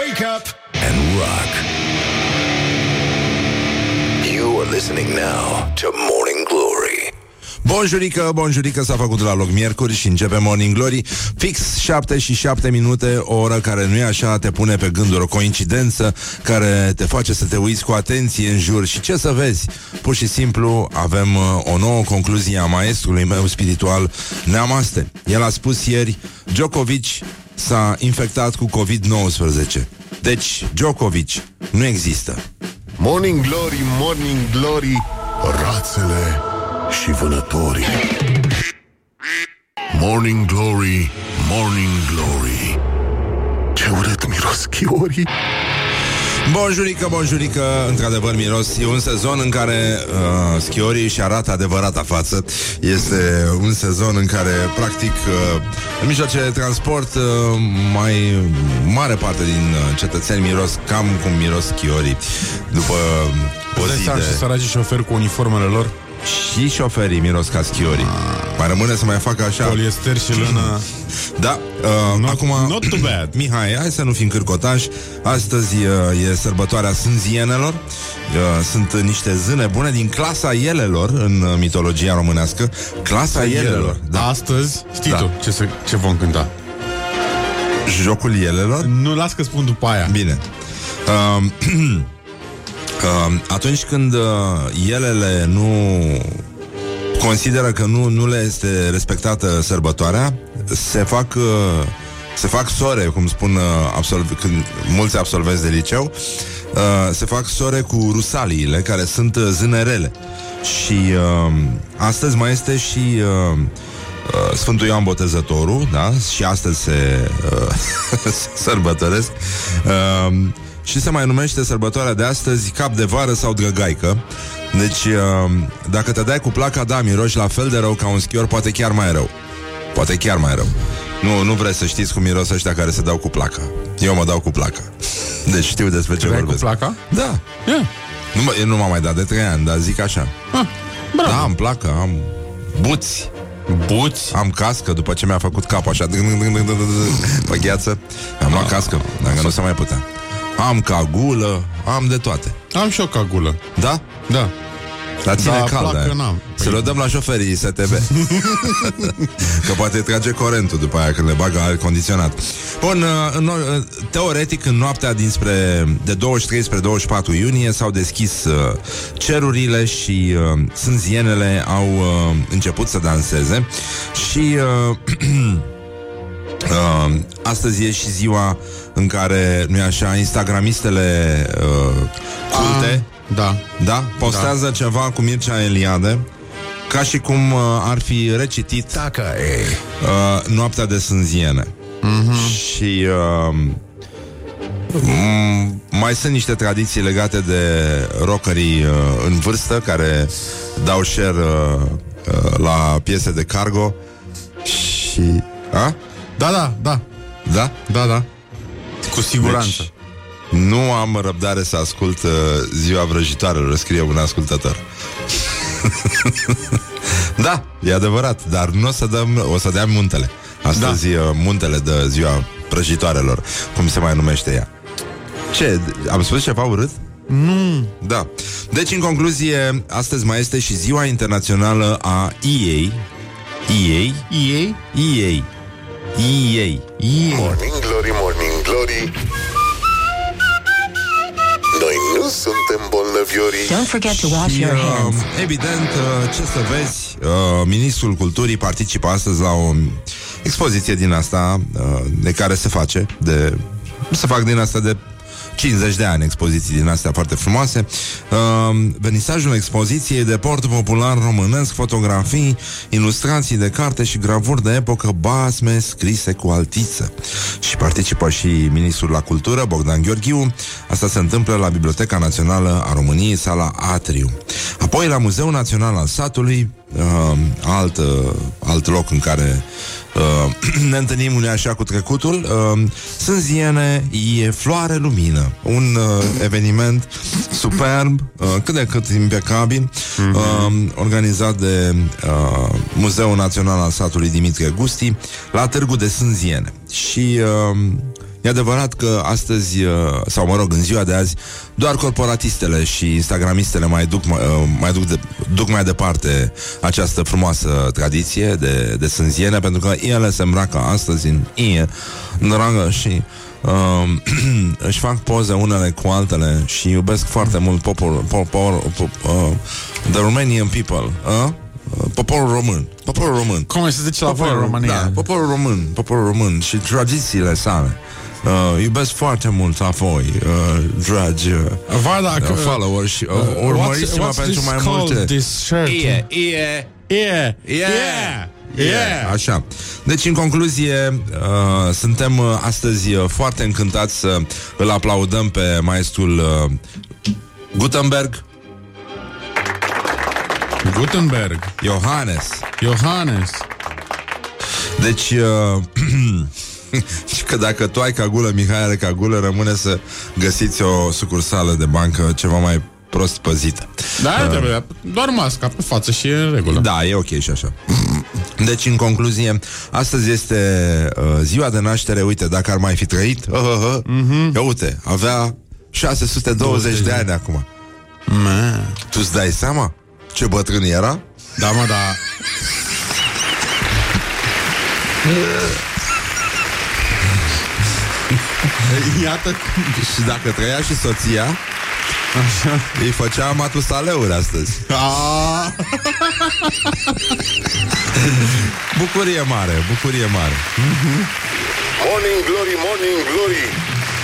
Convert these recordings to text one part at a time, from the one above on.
Wake up and rock. You are listening now to Morning Glory. Bonjurică, bonjurică, s-a făcut la loc miercuri și începe Morning Glory Fix 7 și 7 minute, o oră care nu e așa, te pune pe gânduri O coincidență care te face să te uiți cu atenție în jur Și ce să vezi? Pur și simplu avem uh, o nouă concluzie a maestrului meu spiritual Neamaste El a spus ieri, Djokovic s-a infectat cu COVID-19 Deci, Djokovic nu există Morning Glory, Morning Glory, rațele și vânătorii. Morning Glory, Morning Glory, ce urât miros chiorii. Bonjurică, bonjurică, într-adevăr miros. E un sezon în care uh, schiorii și arată adevărata față Este un sezon în care, practic, uh, în mijloace de transport uh, Mai mare parte din uh, cetățeni miros cam cum miros schiorii După o zi de... și săracii șoferi cu uniformele lor și șoferii miros ca schiorii. Mai rămâne să mai facă așa... Poliester și lână... Da, uh, not, acum... Not too bad. Mihai, hai să nu fim cârcotași. Astăzi uh, e sărbătoarea sânzienelor. Uh, sunt niște zâne bune din clasa elelor în uh, mitologia românească. Clasa elelor. Da. Astăzi, știi da. tu ce, se, ce vom cânta? Jocul elelor? Nu, las că spun după aia. Bine. Uh, uh, atunci când uh, elele nu consideră că nu, nu le este respectată sărbătoarea, se fac uh, se fac sore, cum spun uh, absolv- când mulți absolvenți de liceu, uh, se fac sore cu rusaliile, care sunt uh, zânerele. Și uh, astăzi mai este și uh, uh, Sfântul Ioan Botezătorul, da? Și astăzi se uh, sărbătoresc. Uh, și se mai numește sărbătoarea de astăzi cap de vară sau drăgaică. Deci, uh, dacă te dai cu placa, da, miroși la fel de rău ca un schior, poate chiar mai rău. Poate chiar mai rău. Nu, nu vreți să știți cum miros ăștia care se dau cu placa. Eu mă dau cu placa. Deci știu despre ce vorbesc. cu placa? Da. Yeah. Nu, mă, eu nu m-am mai dat de trei ani, dar zic așa. Ah, bravo. Da, am placă, am buți. Buți? Am cască după ce mi-a făcut capul așa Pe gheață Am luat cască, dacă nu se mai putea Am cagulă, am de toate Am și o cagulă. Da? Da. La ține Da, cald placă aia. n-am. Să le dăm la șoferii STB Că poate trage curentul după aia Când le bagă aer condiționat Bun, uh, în, no- teoretic în noaptea dinspre De 23 spre 24 iunie S-au deschis uh, cerurile Și uh, sânzienele Au uh, început să danseze Și uh, Uh, astăzi e și ziua în care, nu așa, instagramistele uh, culte, Da. da, postează da. ceva cu Mircea Eliade ca și cum uh, ar fi recitit Dacă e. uh, Noaptea de Sânziene. Mm-hmm. Și uh, m- mai sunt niște tradiții legate de rockerii uh, în vârstă care dau share uh, uh, la piese de cargo și... A? Da, da, da. Da? Da, da. Cu siguranță. Deci, nu am răbdare să ascult uh, Ziua vrăjitoarelor, scrie un ascultător. da, e adevărat, dar nu o să dăm, o să dea muntele. Astăzi da. muntele de Ziua vrăjitoarelor, cum se mai numește ea. Ce? Am spus ceva urât? Nu. Da. Deci, în concluzie, astăzi mai este și Ziua Internațională a EA. EA? Ei? EA. EA. Morning Glory, Morning Glory, noi nu suntem bolnăviorii. Don't forget to wash Și, your uh, hands. evident, uh, ce să vezi, uh, Ministrul Culturii participă astăzi la o expoziție din asta, uh, de care se face, de se fac din asta de 50 de ani expoziții din astea foarte frumoase. Uh, venisajul expoziției de port popular românesc, fotografii, ilustrații de carte și gravuri de epocă basme scrise cu altiță. Și participă și ministrul la cultură, Bogdan Gheorghiu. Asta se întâmplă la Biblioteca Națională a României, sala Atriu. Apoi la Muzeul Național al Satului, uh, alt, uh, alt loc în care uh, ne întâlnim unii așa cu trecutul. Uh, Sânziene e floare lumină. Un uh, eveniment superb, uh, cât de cât impecabil, uh, organizat de uh, Muzeul Național al Satului Dimitrie Gusti la Târgu de Sânziene. Și uh, E adevărat că astăzi, uh, sau mă rog, în ziua de azi, doar corporatistele și instagramistele mai duc, uh, mai duc, de, duc mai departe această frumoasă tradiție de, de sânziene, pentru că ele se îmbracă astăzi în ie, dragă și uh, își fac poze unele cu altele și iubesc foarte mult popor, popor, popor uh, the Romanian people, uh? Poporul român Poporul român Cum se zice la voi în România? Da, poporul român Poporul român și tradițiile sale Uh, iubesc foarte mult a voi, uh, dragi uh, Va, dacă... uh, followers și uh, urmăriți-mă what's pentru this mai called, multe This shirt? Ie, ie, Yeah. Yeah. Yeah. Așa. Deci, în concluzie, uh, suntem uh, astăzi uh, foarte încântați să îl aplaudăm pe maestrul uh, Gutenberg, Gutenberg. Johannes. Johannes. Deci, uh, și că dacă tu ai cagulă, Mihai are cagulă, rămâne să găsiți o sucursală de bancă ceva mai prost păzită. Da, uh. trebuie. Doar masca pe față și e în regulă. Da, e ok și așa. Deci, în concluzie, astăzi este uh, ziua de naștere, uite, dacă ar mai fi trăit, uh, uh, uh, Mhm. ia uite, avea 620 de ani acum. Mă. Tu îți dai seama ce bătrân era? Da, mă, da. Iată cum... Și dacă trăia și soția, Așa. îi făcea matusaleuri astăzi. A, Bucurie mare, bucurie mare. Morning Glory, Morning Glory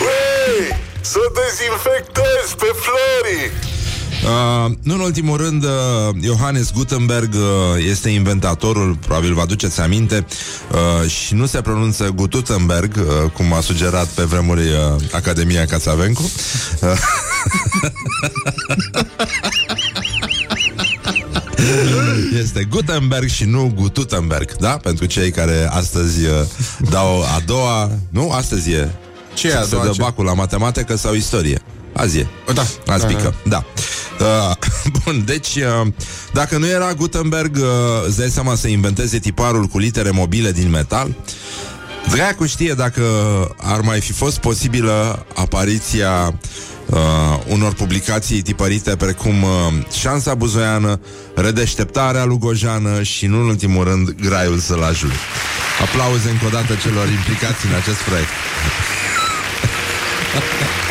Ui, să dezinfectezi pe Flori Uh, nu în ultimul rând, uh, Johannes Gutenberg uh, este inventatorul, probabil vă aduceți aminte, uh, și nu se pronunță Gutenberg, uh, cum a sugerat pe vremuri uh, Academia Cațavencu. Uh, Este Gutenberg și nu Gutenberg, da? Pentru cei care astăzi uh, dau a doua... Nu? Astăzi e. Ce e a Se doua, dă ce? bacul la matematică sau istorie? Azi e. Da. Azi Da, pică, da. Uh, bun, deci uh, dacă nu era Gutenberg, uh, îți dai seama să inventeze tiparul cu litere mobile din metal? Dracu știe dacă ar mai fi fost posibilă apariția uh, unor publicații tipărite precum uh, Șansa Buzoiană, Redeșteptarea lui Gojană și, nu în ultimul rând, Graiul să-l ajut. Aplauze încă o dată celor implicați în acest proiect.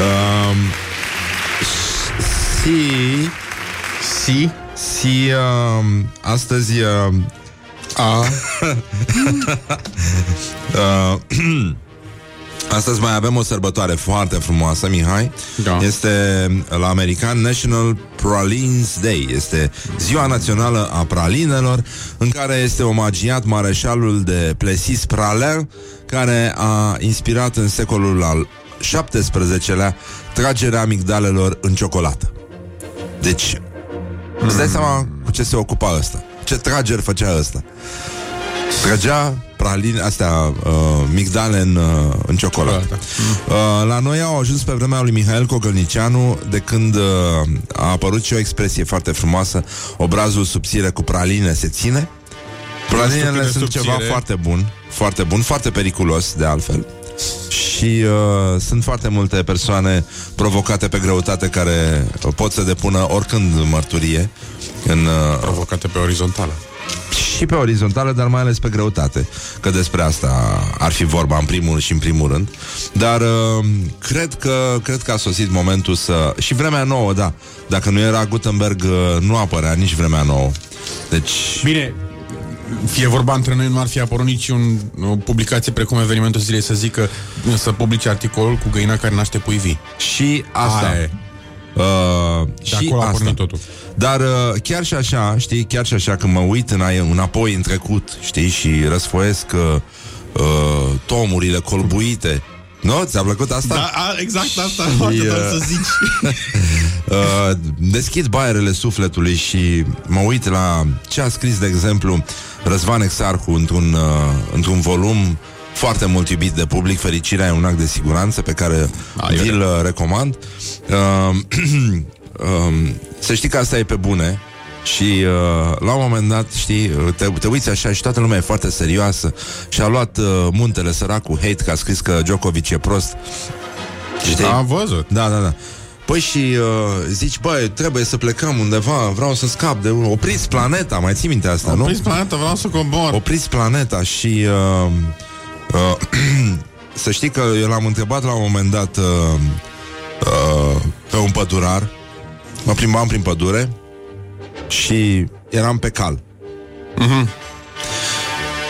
um, și si. și um, astăzi uh, A. Uh, Astăzi mai avem o sărbătoare foarte frumoasă, Mihai. Da. Este la american National Pralines Day. Este ziua națională a pralinelor, în care este omagiat mareșalul de Plessis Praler, care a inspirat în secolul al XVII-lea tragerea amigdalelor în ciocolată. Deci, îți dai seama cu ce se ocupa ăsta? Ce trageri făcea ăsta? Trăgea praline, astea, uh, migdale în, uh, în ciocolată. Uh, la noi au ajuns pe vremea lui Mihail Cogălnicianu, de când uh, a apărut și o expresie foarte frumoasă, obrazul subțire cu praline se ține. Pralinele Stupide sunt subțire. ceva foarte bun, foarte bun, foarte periculos, de altfel. Și uh, sunt foarte multe persoane provocate pe greutate care pot să depună oricând mărturie în uh, Provocate pe orizontală. și pe orizontală, dar mai ales pe greutate. Că despre asta ar fi vorba în primul și în primul rând. Dar uh, cred că cred că a sosit momentul să... Și vremea nouă, da. Dacă nu era Gutenberg, uh, nu apărea nici vremea nouă. Deci... Bine, fie vorba între noi, nu ar fi apărut nici un, o publicație precum evenimentul zilei să zică să publice articolul cu găina care naște pui vii. Și asta. Aia e. Uh, De și acolo a asta. pornit totul. Dar uh, chiar și așa, știi, chiar și așa când mă uit în, înapoi în trecut, știi, și răsfoiesc uh, uh, tomurile colbuite, nu? Ți-a plăcut asta? Da, a, exact asta Și, foarte uh, uh, să zici. Uh, deschid baierele sufletului și mă uit la ce a scris, de exemplu, Răzvan Exarhu într-un, uh, într-un volum foarte mult iubit de public, Fericirea e un act de siguranță pe care A, eu vi-l uh, recomand. Uh, um, să știi că asta e pe bune Și uh, la un moment dat, știi, te, te uiți așa și toată lumea e foarte serioasă și a luat uh, muntele săracul hate că a scris că Djokovic e prost. Știi? Am văzut. Da, da, da. Păi și uh, zici, băi, trebuie să plecăm undeva, vreau să scap de... Opriți planeta, mai ții minte asta, nu? Opriți planeta, vreau să cobor. Opriți planeta și... Uh, uh, să știi că eu l-am întrebat la un moment dat uh, uh, pe un pădurar, mă plimbam prin pădure și eram pe cal. Mhm.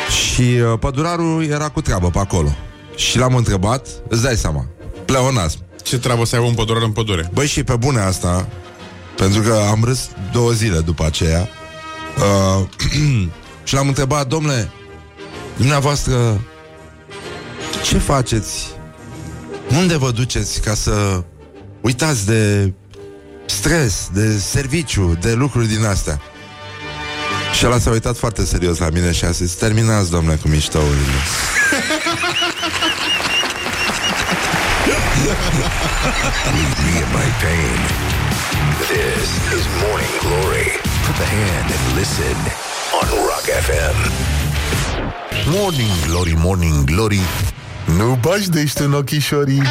Și uh, pădurarul era cu treabă pe acolo. Și l-am întrebat, îți dai seama, pleonasm. Ce treabă să ai un pădurar în pădure? Băi, și pe bune asta, pentru că am râs două zile după aceea, uh, și l-am întrebat, domnule, dumneavoastră, ce faceți? Unde vă duceți ca să uitați de stres, de serviciu, de lucruri din astea? Și ăla s-a uitat foarte serios la mine și a zis, terminați, domnule, cu miștourile. Leave me in my pain. This is Morning Glory. Put the hand and listen on Rock FM. Morning Glory, Morning Glory Nu bași de ești în ochișorii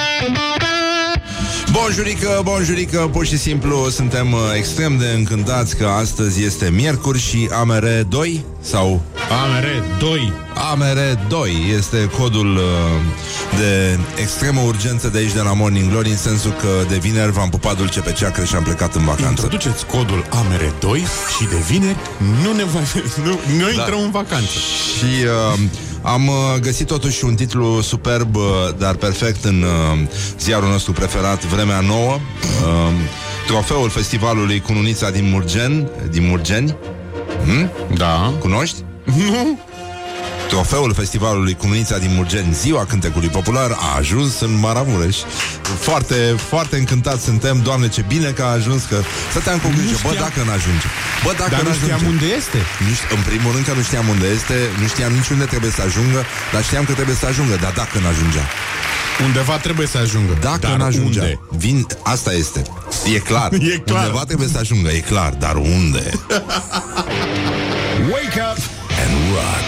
Bonjurică, bonjurică, pur și simplu suntem uh, extrem de încântați că astăzi este miercuri și AMR2 sau AMR 2. AMR2 este codul uh, de extremă urgență de aici de la Morning Glory în sensul că de vineri v-am pupat dulce pe ceacră și am plecat în vacanță. Introduceți codul AMR 2 și de vineri nu ne va, nu, noi Da. intrăm în vacanță. Și uh, am uh, găsit totuși un titlu superb, uh, dar perfect în uh, ziarul nostru preferat, Vremea Nouă. Uh, trofeul festivalului Cununița din Murgen, din Murgeni. Hmm? Da. Cunoști? Nu. Trofeul festivalului Cununița din Murgeni, ziua cântecului popular, a ajuns în Maramureș. Foarte, foarte încântat suntem, Doamne, ce bine că a ajuns, că stăteam cu grijă, bă, știam. dacă n-ajunge. Bă, dacă Dar nu n-ajunge. știam unde este. Nu ști- în primul rând că nu știam unde este, nu știam nici unde trebuie să ajungă, dar știam că trebuie să ajungă, dar dacă n-ajungea. Undeva trebuie să ajungă. Dacă Dar n-ajungea, unde? vin, asta este. E clar. E clar. Undeva trebuie să ajungă, e clar, dar unde? Wake up and rock.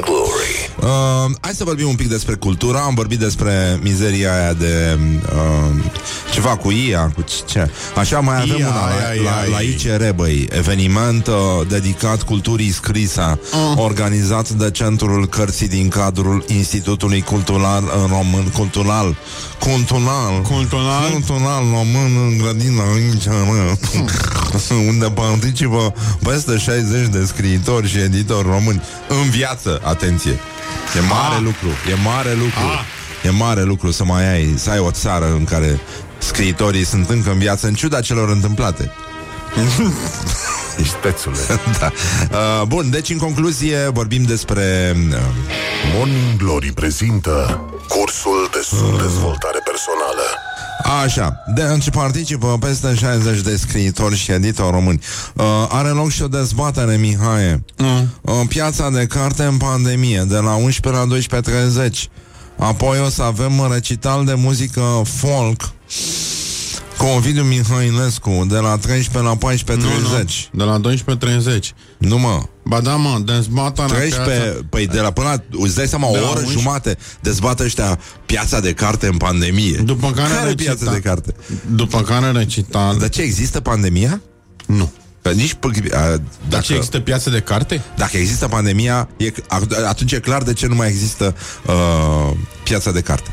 Glory. Uh, hai să vorbim un pic despre cultura Am vorbit despre mizeria aia de uh, Ceva cu IA cu ce? Așa mai avem IA, una la, ia, la, ia, la ia. ICR, băi Eveniment uh, dedicat culturii scrisă Organizat de Centrul Cărții din cadrul Institutului Cultural uh, Român Cultural Cultural Cultural? Cultural Român în grădina ICR Unde participă peste 60 de scriitori și editori români În viață, atenție E mare Ah. lucru, e mare lucru Ah. E mare lucru să mai ai Să ai o țară în care scriitorii sunt încă în viață În ciuda celor întâmplate Ești pețule da. uh, Bun, deci în concluzie vorbim despre uh, Morning Glory prezintă Cursul de dezvoltare personală Așa, de ce participă peste 60 de scriitori și editori români. Uh, are loc și o dezbatere, Mihai. Mm. Uh, piața de carte în pandemie, de la 11 la 12.30. Apoi o să avem un recital de muzică folk cu Ovidiu Mihăinescu, de la 13 la 14.30. Nu, nu. De la 12.30. Nu, mă. Ba da, mă, dezbaterea 13, piața- păi de la până la, îți dai seama, De o la oră 11. jumate dezbată ăștia piața de carte în pandemie. După care Care recita- piață de carte? După care recital. De ce există pandemia? Nu. Că nici p- a, Dar dacă, ce există piață de carte? dacă există pandemia, e, atunci e clar de ce nu mai există uh, piața de carte.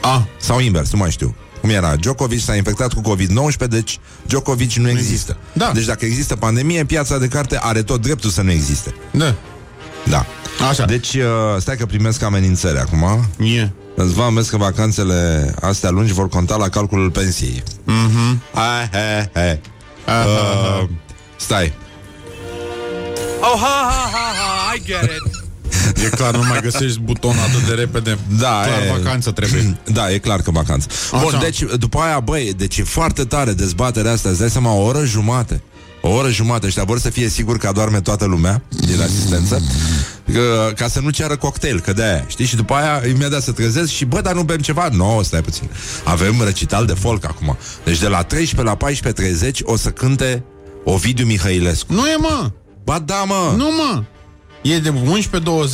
A, Sau invers, nu mai știu. Cum era? Djokovic s-a infectat cu COVID-19, deci Djokovic nu există. Da. Deci dacă există pandemie, piața de carte are tot dreptul să nu existe. da. Da. Așa. Deci, uh, stai că primesc amenințări acum. E. Îți va vezi că vacanțele astea lungi vor conta la calculul pensiei. Mhm. Hai, hai, hai. Uh, stai. Oh, ha, ha, ha, ha, I get it. E clar, nu mai găsești butonul atât de repede. Da, clar, e- vacanță trebuie. Da, e clar că vacanță. Așa. Bun, deci după aia, băi, deci e foarte tare dezbaterea asta, îți dai seama, o oră jumate. O oră jumate, ăștia vor să fie sigur că adorme toată lumea din asistență. că, ca să nu ceară cocktail, că de-aia, știi? Și după aia imediat se trezesc și, bă, dar nu bem ceva? Nu, no, stai puțin. Avem recital de folk acum. Deci de la 13 la 14.30 o să cânte Ovidiu Mihailescu. Nu e, mă! Ba da, mă! Nu, mă! E de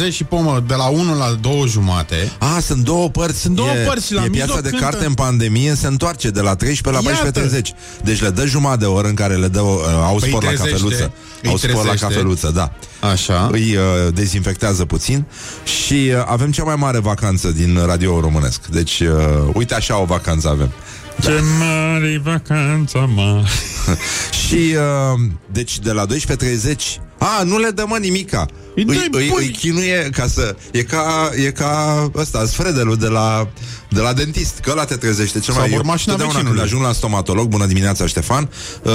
11.20 și pomă de la 1 la 2 jumate. A, sunt două părți. Sunt două e, părți, la E piața mijloc de cântă. carte în pandemie, se întoarce de la 13 la Iată. 14.30. Deci le dă jumătate de oră în care le dă, uh, au Păi spor la trezește. cafeluță. Îi Au spor la trezește. cafeluță, da. Așa. Îi uh, dezinfectează puțin și uh, avem cea mai mare vacanță din radio românesc. Deci, uh, uite așa o vacanță avem. Ce mare vacanța mare. Și, uh, deci, de la 12.30 A, nu le dă mă nimica Îi îi, dai îi, pui. îi chinuie ca să E ca, e ca ăsta, sfredelul de la de la dentist, că ăla te trezește cel Sau mai... vor mașina totdeauna vecinului. când ajung la stomatolog, bună dimineața Ștefan uh,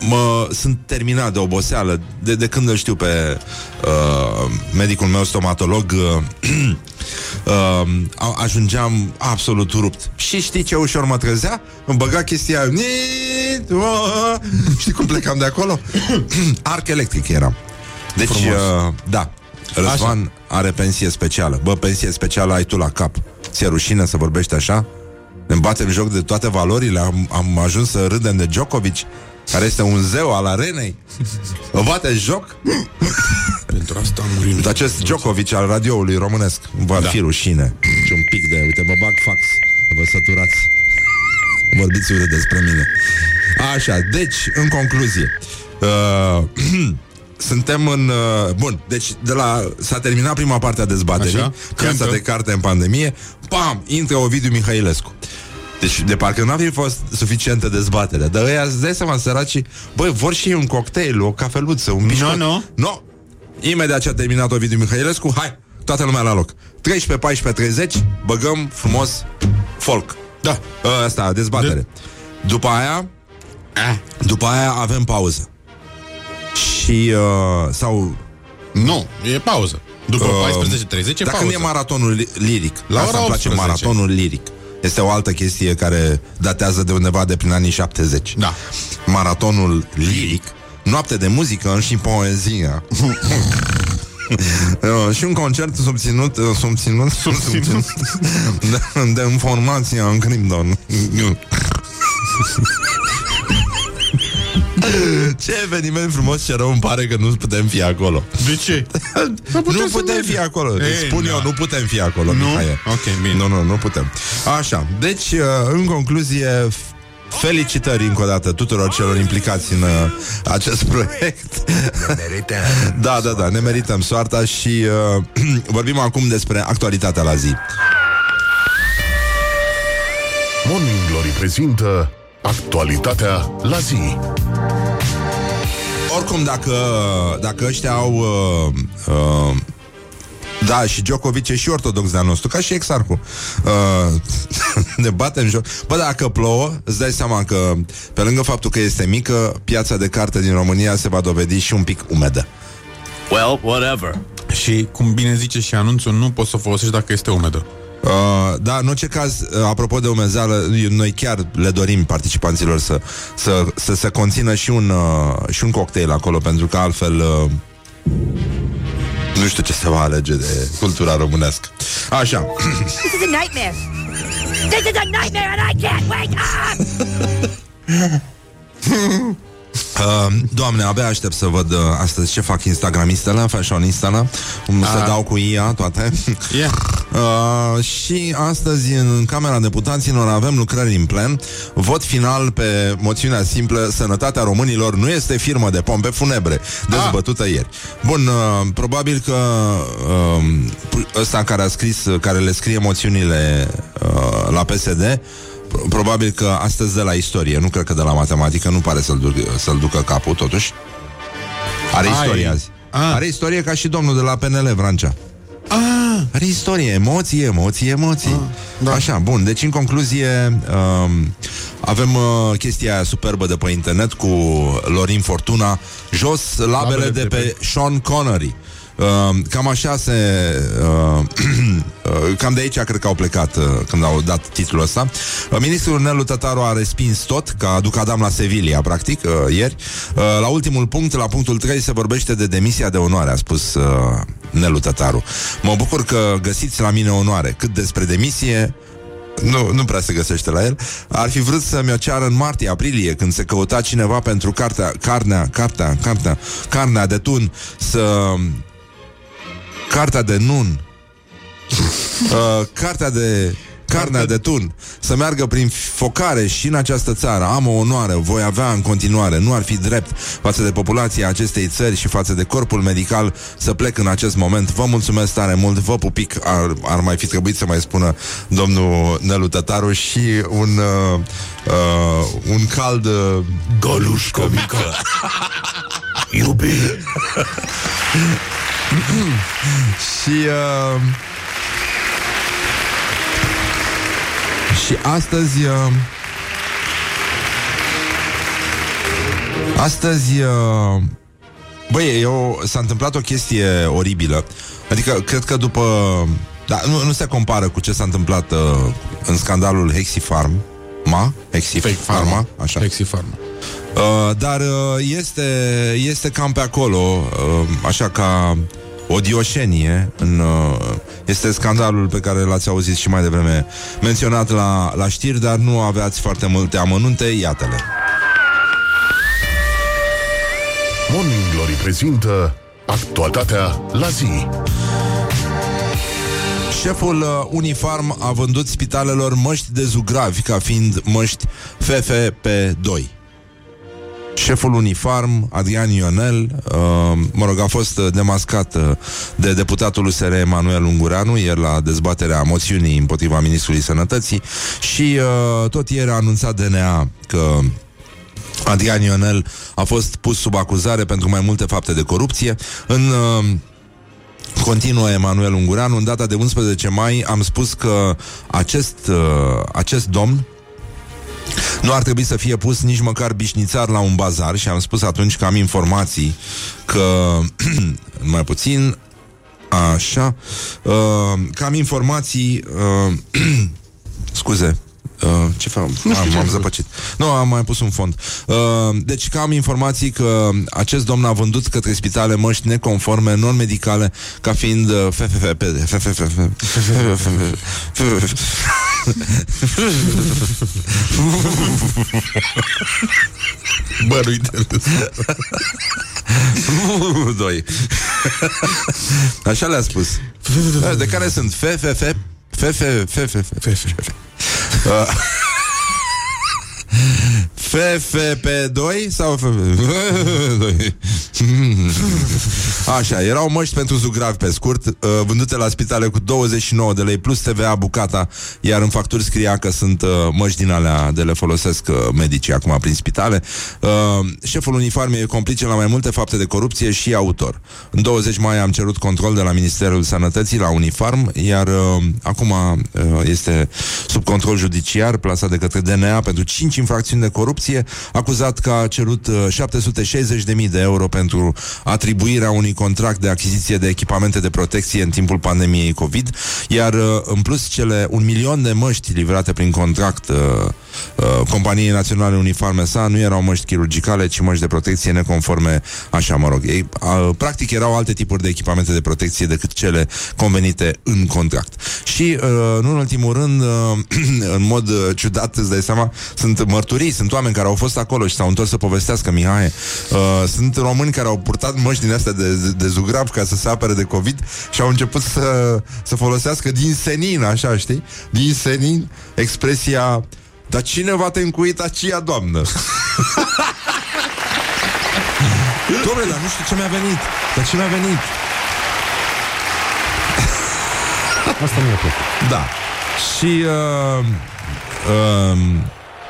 mă, sunt terminat de oboseală de, de când îl știu pe uh, medicul meu stomatolog uh, uh, a- ajungeam absolut rupt. Și știi ce ușor mă trezea? Îmi băga chestia aia. Nit, uh, Știi cum plecam de acolo? Arc electric eram. Deci, Frumos. uh, da. Răzvan are pensie specială. Bă, pensie specială ai tu la cap. Ți-e rușine să vorbești așa? Ne batem joc de toate valorile Am, am ajuns să râdem de Djokovic Care este un zeu al arenei. Vă bate joc. Pentru asta am murit. De acest Djokovic al radioului românesc. Va da. fi rușine. Și un pic de, uite, mă bag fax. Vă săturați. Vorbiți urât despre mine. Așa, deci, în concluzie. Uh, Suntem în... Uh, bun, deci de la, s-a terminat prima parte a dezbaterii. Așa, Piața cântă. de carte în pandemie. Pam, intră Ovidiu Mihailescu deci, de parcă n-ar fi fost suficientă dezbatere Dar ăia, îți dai seama, săracii Băi, vor și ei un cocktail, o cafeluță, un bișcot nu. No. Imediat ce a terminat Ovidiu Mihailescu Hai, toată lumea la loc 13, 14, 30 Băgăm frumos folk Da. Asta, dezbatere de... După aia După aia avem pauză Și uh, Sau Nu, e pauză. După uh, 14.30 e Dacă pauză. nu e maratonul li- liric La Asta ora îmi place 18. maratonul liric este o altă chestie care datează de undeva de prin anii 70 Da. Maratonul liric Noapte de muzică și poezia Uh, și un concert subținut, uh, subținut, subținut de, de informația în Crimdon. Ce eveniment frumos ce rău îmi pare că nu putem fi acolo. De ce? Nu putem putem, să fi mergem. acolo. Ei, Spun da. eu, nu putem fi acolo, Nu? Mihai. Ok, bine. Nu, nu, nu putem. Așa, deci, uh, în concluzie, f- Felicitări încă o dată tuturor celor implicați în uh, acest proiect. Merităm. Da, da, da, ne merităm soarta și uh, vorbim acum despre actualitatea la zi. Morning Glory prezintă actualitatea la zi. Oricum, dacă, dacă ăștia au... Uh, uh, da, și Djokovic e și ortodox de-a nostru, ca și Exarcu. Uh, ne batem joc. Bă, dacă plouă, îți dai seama că, pe lângă faptul că este mică, piața de carte din România se va dovedi și un pic umedă. Well, whatever. Și cum bine zice și anunțul, nu poți să o folosești dacă este umedă. Uh, da, în orice caz, uh, apropo de umezeală, noi chiar le dorim participanților să, să, să se conțină și un, uh, și un cocktail acolo, pentru că altfel uh, nu știu ce se va alege de cultura românească. Așa. This is a nightmare. This is a nightmare and I can't wake up! Uh, doamne, abia aștept să văd uh, astăzi ce fac instagramistele, fashionistele, cum se Ah. dau cu ea toate. Yeah. Uh, și astăzi în Camera Deputaților avem lucrări în plen Vot final pe moțiunea simplă Sănătatea românilor nu este firmă de pompe funebre Dezbătută ieri Bun, uh, probabil că uh, ăsta care a scris Care le scrie moțiunile uh, la PSD pro- Probabil că astăzi de la istorie Nu cred că de la matematică Nu pare să-l, duc, să-l ducă capul totuși Are Ai. istorie azi Ah. Are istorie ca și domnul de la PNL Vrancea Ah, are istorie, emoții, emoții, emoții. Ah, da. Așa, bun. Deci, în concluzie, um, avem uh, chestia aia superbă de pe internet cu Lorin Fortuna. Jos labele, Labele de de pe Sean Connery. Uh, cam așa se... Uh, uh, cam de aici cred că au plecat uh, când au dat titlul ăsta. Uh, ministrul Nelu Tătaru a respins tot, că aduc Adam la Sevilla, practic, uh, ieri. Uh, la ultimul punct, la punctul 3, se vorbește de demisia de onoare, a spus uh, Nelu Tătaru. Mă bucur că găsiți la mine onoare. Cât despre demisie, nu, nu prea se găsește la el. Ar fi vrut să mi-o ceară în martie, aprilie, când se căuta cineva pentru cartea, carnea, cartea, cartea, carnea de tun, să... Cartea de nun. uh, cartea de carnea de tun să meargă prin focare și în această țară. Am o onoare, o voi avea în continuare. Nu ar fi drept față de populația acestei țări și față de corpul medical să plec în acest moment. Vă mulțumesc tare mult, vă pupic. Ar, ar mai fi trebuit să mai spună domnul Nelu Tătaru și un, uh, uh, un cald uh, Golușcă mică Iubi și uh, și astăzi uh, astăzi uh, băi, eu, s-a întâmplat o chestie oribilă. Adică cred că după da, nu, nu se compară cu ce s-a întâmplat uh, în scandalul Hexifarm. Ma? Hexifarma, așa. Lexifarma. Uh, dar uh, este, este cam pe acolo, uh, așa ca o dioșenie. În, uh, este scandalul pe care l-ați auzit și mai devreme menționat la, la știri, dar nu aveați foarte multe amănunte, iată-le. Morning Glory prezintă Actualitatea la zi Șeful uh, Unifarm a vândut spitalelor măști de zugravi ca fiind măști FFP2. Șeful Unifarm, Adrian Ionel, uh, mă rog, a fost uh, demascat uh, de deputatul USR Emanuel Ungureanu ieri la dezbaterea moțiunii împotriva Ministrului Sănătății și uh, tot ieri a anunțat DNA că Adrian Ionel a fost pus sub acuzare pentru mai multe fapte de corupție. În uh, Continuă Emanuel Ungureanu, în data de 11 mai am spus că acest, uh, acest domn nu ar trebui să fie pus nici măcar bișnițar la un bazar și am spus atunci că am informații că, mai puțin, așa, uh, că am informații, uh, scuze, Uh, ce fac? Am, m-am zăpăcit. Nu, am mai pus un fond. Uh, deci că am informații că acest domn a vândut către spitale măști neconforme, non-medicale, ca fiind uh, FFP. Bă, nu-i de râs. Doi. Așa le-a spus. De care sunt FFF FF FF Uh. FFP2 sau FFP2? Așa, erau măști pentru zugravi pe scurt, uh, vândute la spitale cu 29 de lei plus TVA bucata, iar în facturi scria că sunt uh, măști din alea de le folosesc uh, medicii acum prin spitale. Șeful uniformei e complice la mai multe fapte de corupție și autor. În 20 mai am cerut control de la Ministerul Sănătății la Unifarm, iar acum este sub control judiciar plasat de către DNA pentru 5 infracțiuni de corupție corupție, acuzat că a cerut 760.000 de euro pentru atribuirea unui contract de achiziție de echipamente de protecție în timpul pandemiei COVID, iar în plus cele un milion de măști livrate prin contract uh, uh, companiei naționale uniforme sa nu erau măști chirurgicale, ci măști de protecție neconforme, așa mă rog. Ei, uh, practic erau alte tipuri de echipamente de protecție decât cele convenite în contract. Și, uh, nu în ultimul rând, uh, în mod uh, ciudat, îți dai seama, sunt mărturii, sunt oameni care au fost acolo și s-au întors să povestească, Mihai. Uh, sunt români care au purtat măști din astea de, de, de zugrav ca să se apere de COVID și au început să, să folosească din senin, așa, știi? Din senin, expresia dar cine va te încuit aceea, doamnă? Dom'le, dar nu știu ce mi-a venit. Dar ce mi-a venit? Asta mi-a plăcut. Da. Și uh, uh,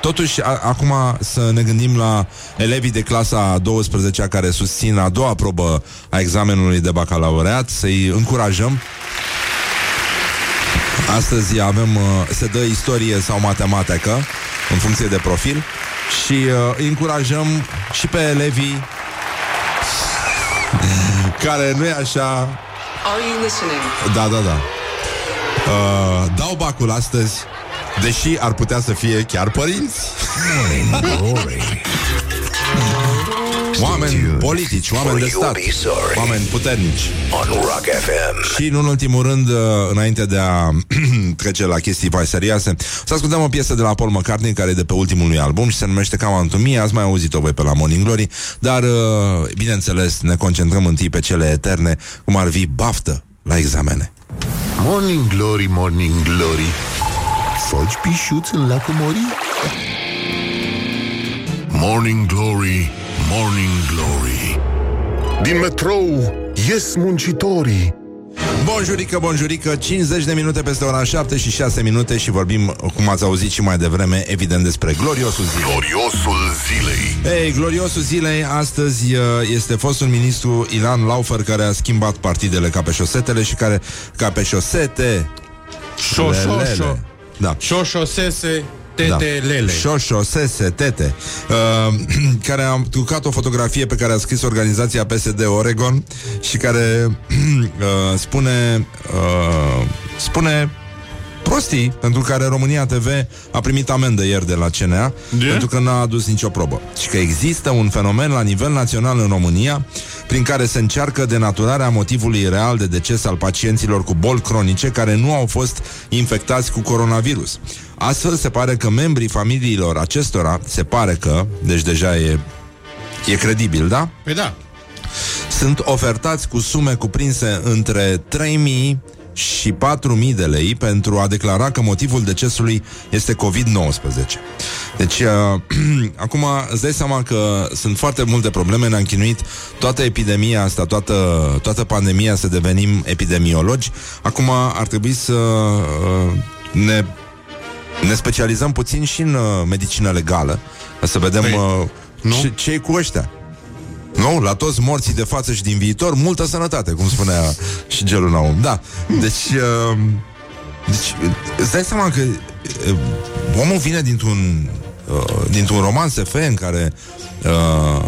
Totuși, a, acum să ne gândim la elevii de clasa 12 care susțin a doua probă a examenului de bacalaureat, să-i încurajăm. Astăzi avem, uh, se dă istorie sau matematică, în funcție de profil, și uh, îi încurajăm și pe elevii care nu e așa... Are you listening? Da, da, da. Uh, dau bacul astăzi, deși ar putea să fie chiar părinți. Glory. Oameni politici, oameni de stat, oameni puternici. On Rock FM. Și, în ultimul rând, uh, înainte de a trece la chestii mai serioase, să ascultăm o piesă de la Paul McCartney, care e de pe ultimul lui album și se numește Cam Antumie. Ați mai auzit-o voi pe la Morning Glory, dar, uh, bineînțeles, ne concentrăm întâi pe cele eterne, cum ar fi baftă la examene. Morning Glory, Morning Glory Foci pișuț în lacul Mori? Morning Glory, Morning Glory. Din metrou ies muncitorii. Bonjurică, bonjurică, 50 de minute peste ora 7 și 6 minute și vorbim, cum ați auzit și mai devreme, evident despre gloriosul zilei. Gloriosul zilei. Ei, gloriosul zilei astăzi uh, este fostul ministru Ilan Laufer care a schimbat partidele ca pe șosetele și care, ca pe șosete, Șo, șo, lelele. Șo. Da. Șoșo, sese, tete, lele. Șoșo, Sese, Tete uh, Care a trucat o fotografie Pe care a scris organizația PSD Oregon Și care uh, Spune uh, Spune prostii pentru care România TV a primit amendă ieri de la CNA De? pentru că n-a adus nicio probă. Și că există un fenomen la nivel național în România prin care se încearcă denaturarea motivului real de deces al pacienților cu boli cronice care nu au fost infectați cu coronavirus. Astfel se pare că membrii familiilor acestora, se pare că, deci deja e, e credibil, da? Păi da. sunt ofertați cu sume cuprinse între 3.000 și 4.000 de lei pentru a declara că motivul decesului este COVID-19. Deci, uh, acum îți dai seama că sunt foarte multe probleme, ne-am chinuit toată epidemia asta, toată, toată pandemia să devenim epidemiologi. Acum ar trebui să uh, ne ne specializăm puțin și în uh, medicină legală, ca să vedem Păi, uh, nu? ce, ce cu ăștia. Nu? La toți morții de față și din viitor, multă sănătate, cum spunea și gelul Naum. Da. Deci, uh, deci îți dai seama că uh, omul vine dintr-un uh, dintr-un roman SF în care uh,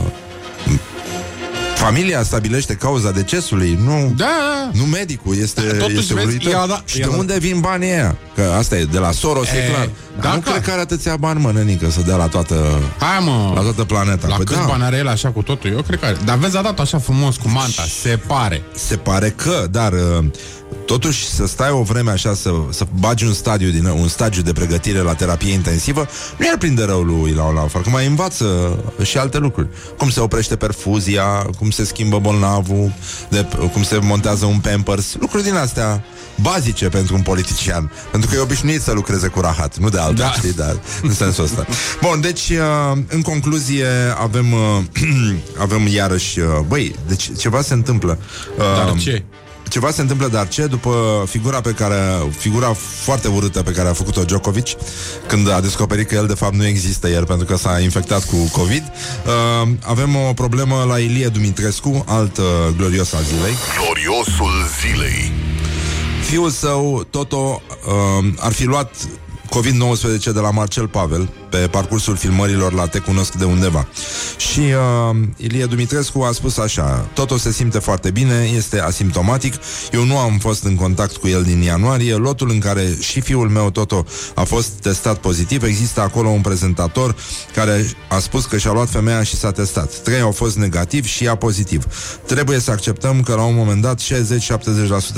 familia stabilește cauza decesului, nu Da, nu medicul, este, Da, totuși, este vezi, uluitor. i-a dat- Și i-a de dat- unde vin banii ăia? Că asta e, de la Soros, e, E, clar. da, Dar nu clar. cred că are atâția bani, mă, nenică, să dea la toată, hai mă. la toată planeta. La Păi câți da, bani are el așa cu totul? Eu cred că are. Dar vezi, a dat așa frumos cu manta, se pare. se pare că, dar uh, totuși să stai o vreme așa să, să bagi un stadiu din un stagiu de pregătire la terapie intensivă, nu i-ar prinde rău lui la la Că mai învață și alte lucruri. Cum se oprește perfuzia, cum se schimbă bolnavul, de, cum se montează un pampers, lucruri din astea bazice pentru un politician. Pentru că e obișnuit să lucreze cu rahat, nu de altă, da. Da. știi, dar în sensul ăsta. Bun, deci, uh, în concluzie, avem, uh, avem iarăși, uh, băi, deci ceva se întâmplă. Uh, Dar ce? Ceva se întâmplă, dar ce? După figura pe care figura foarte urâtă pe care a făcut-o Djokovic când a descoperit că el de fapt nu există el pentru că s-a infectat cu COVID, uh, avem o problemă la Ilie Dumitrescu, alt uh, glorios al zilei. Gloriosul zilei Fiul său, Toto, uh, ar fi luat COVID-19 de la Marcel Pavel pe parcursul filmărilor la Te cunosc de undeva. Și uh, Ilie Dumitrescu a spus așa, Toto se simte foarte bine, este asimptomatic, eu nu am fost în contact cu el din ianuarie, lotul în care și fiul meu Toto a fost testat pozitiv, există acolo un prezentator care a spus că și-a luat femeia și s-a testat. Trei au fost negativi și ea pozitiv. Trebuie să acceptăm că la un moment dat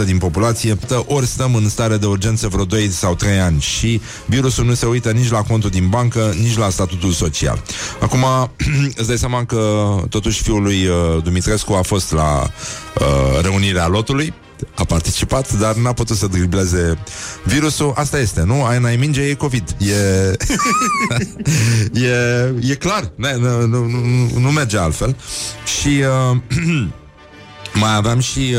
60-70% din populație ori stăm în stare de urgență vreo 2 sau 3 ani și virusul nu se uită nici la contul din bancă, nici la statutul social. Acum, îți dai seama că totuși fiul lui uh, Dumitrescu a fost la uh, reunirea lotului, a participat, dar n-a putut să dribleze virusul. Asta este, nu? Ai n-ai minge, e COVID. E, e, e clar. Nu, nu, nu, nu merge altfel. Și uh, Mai aveam și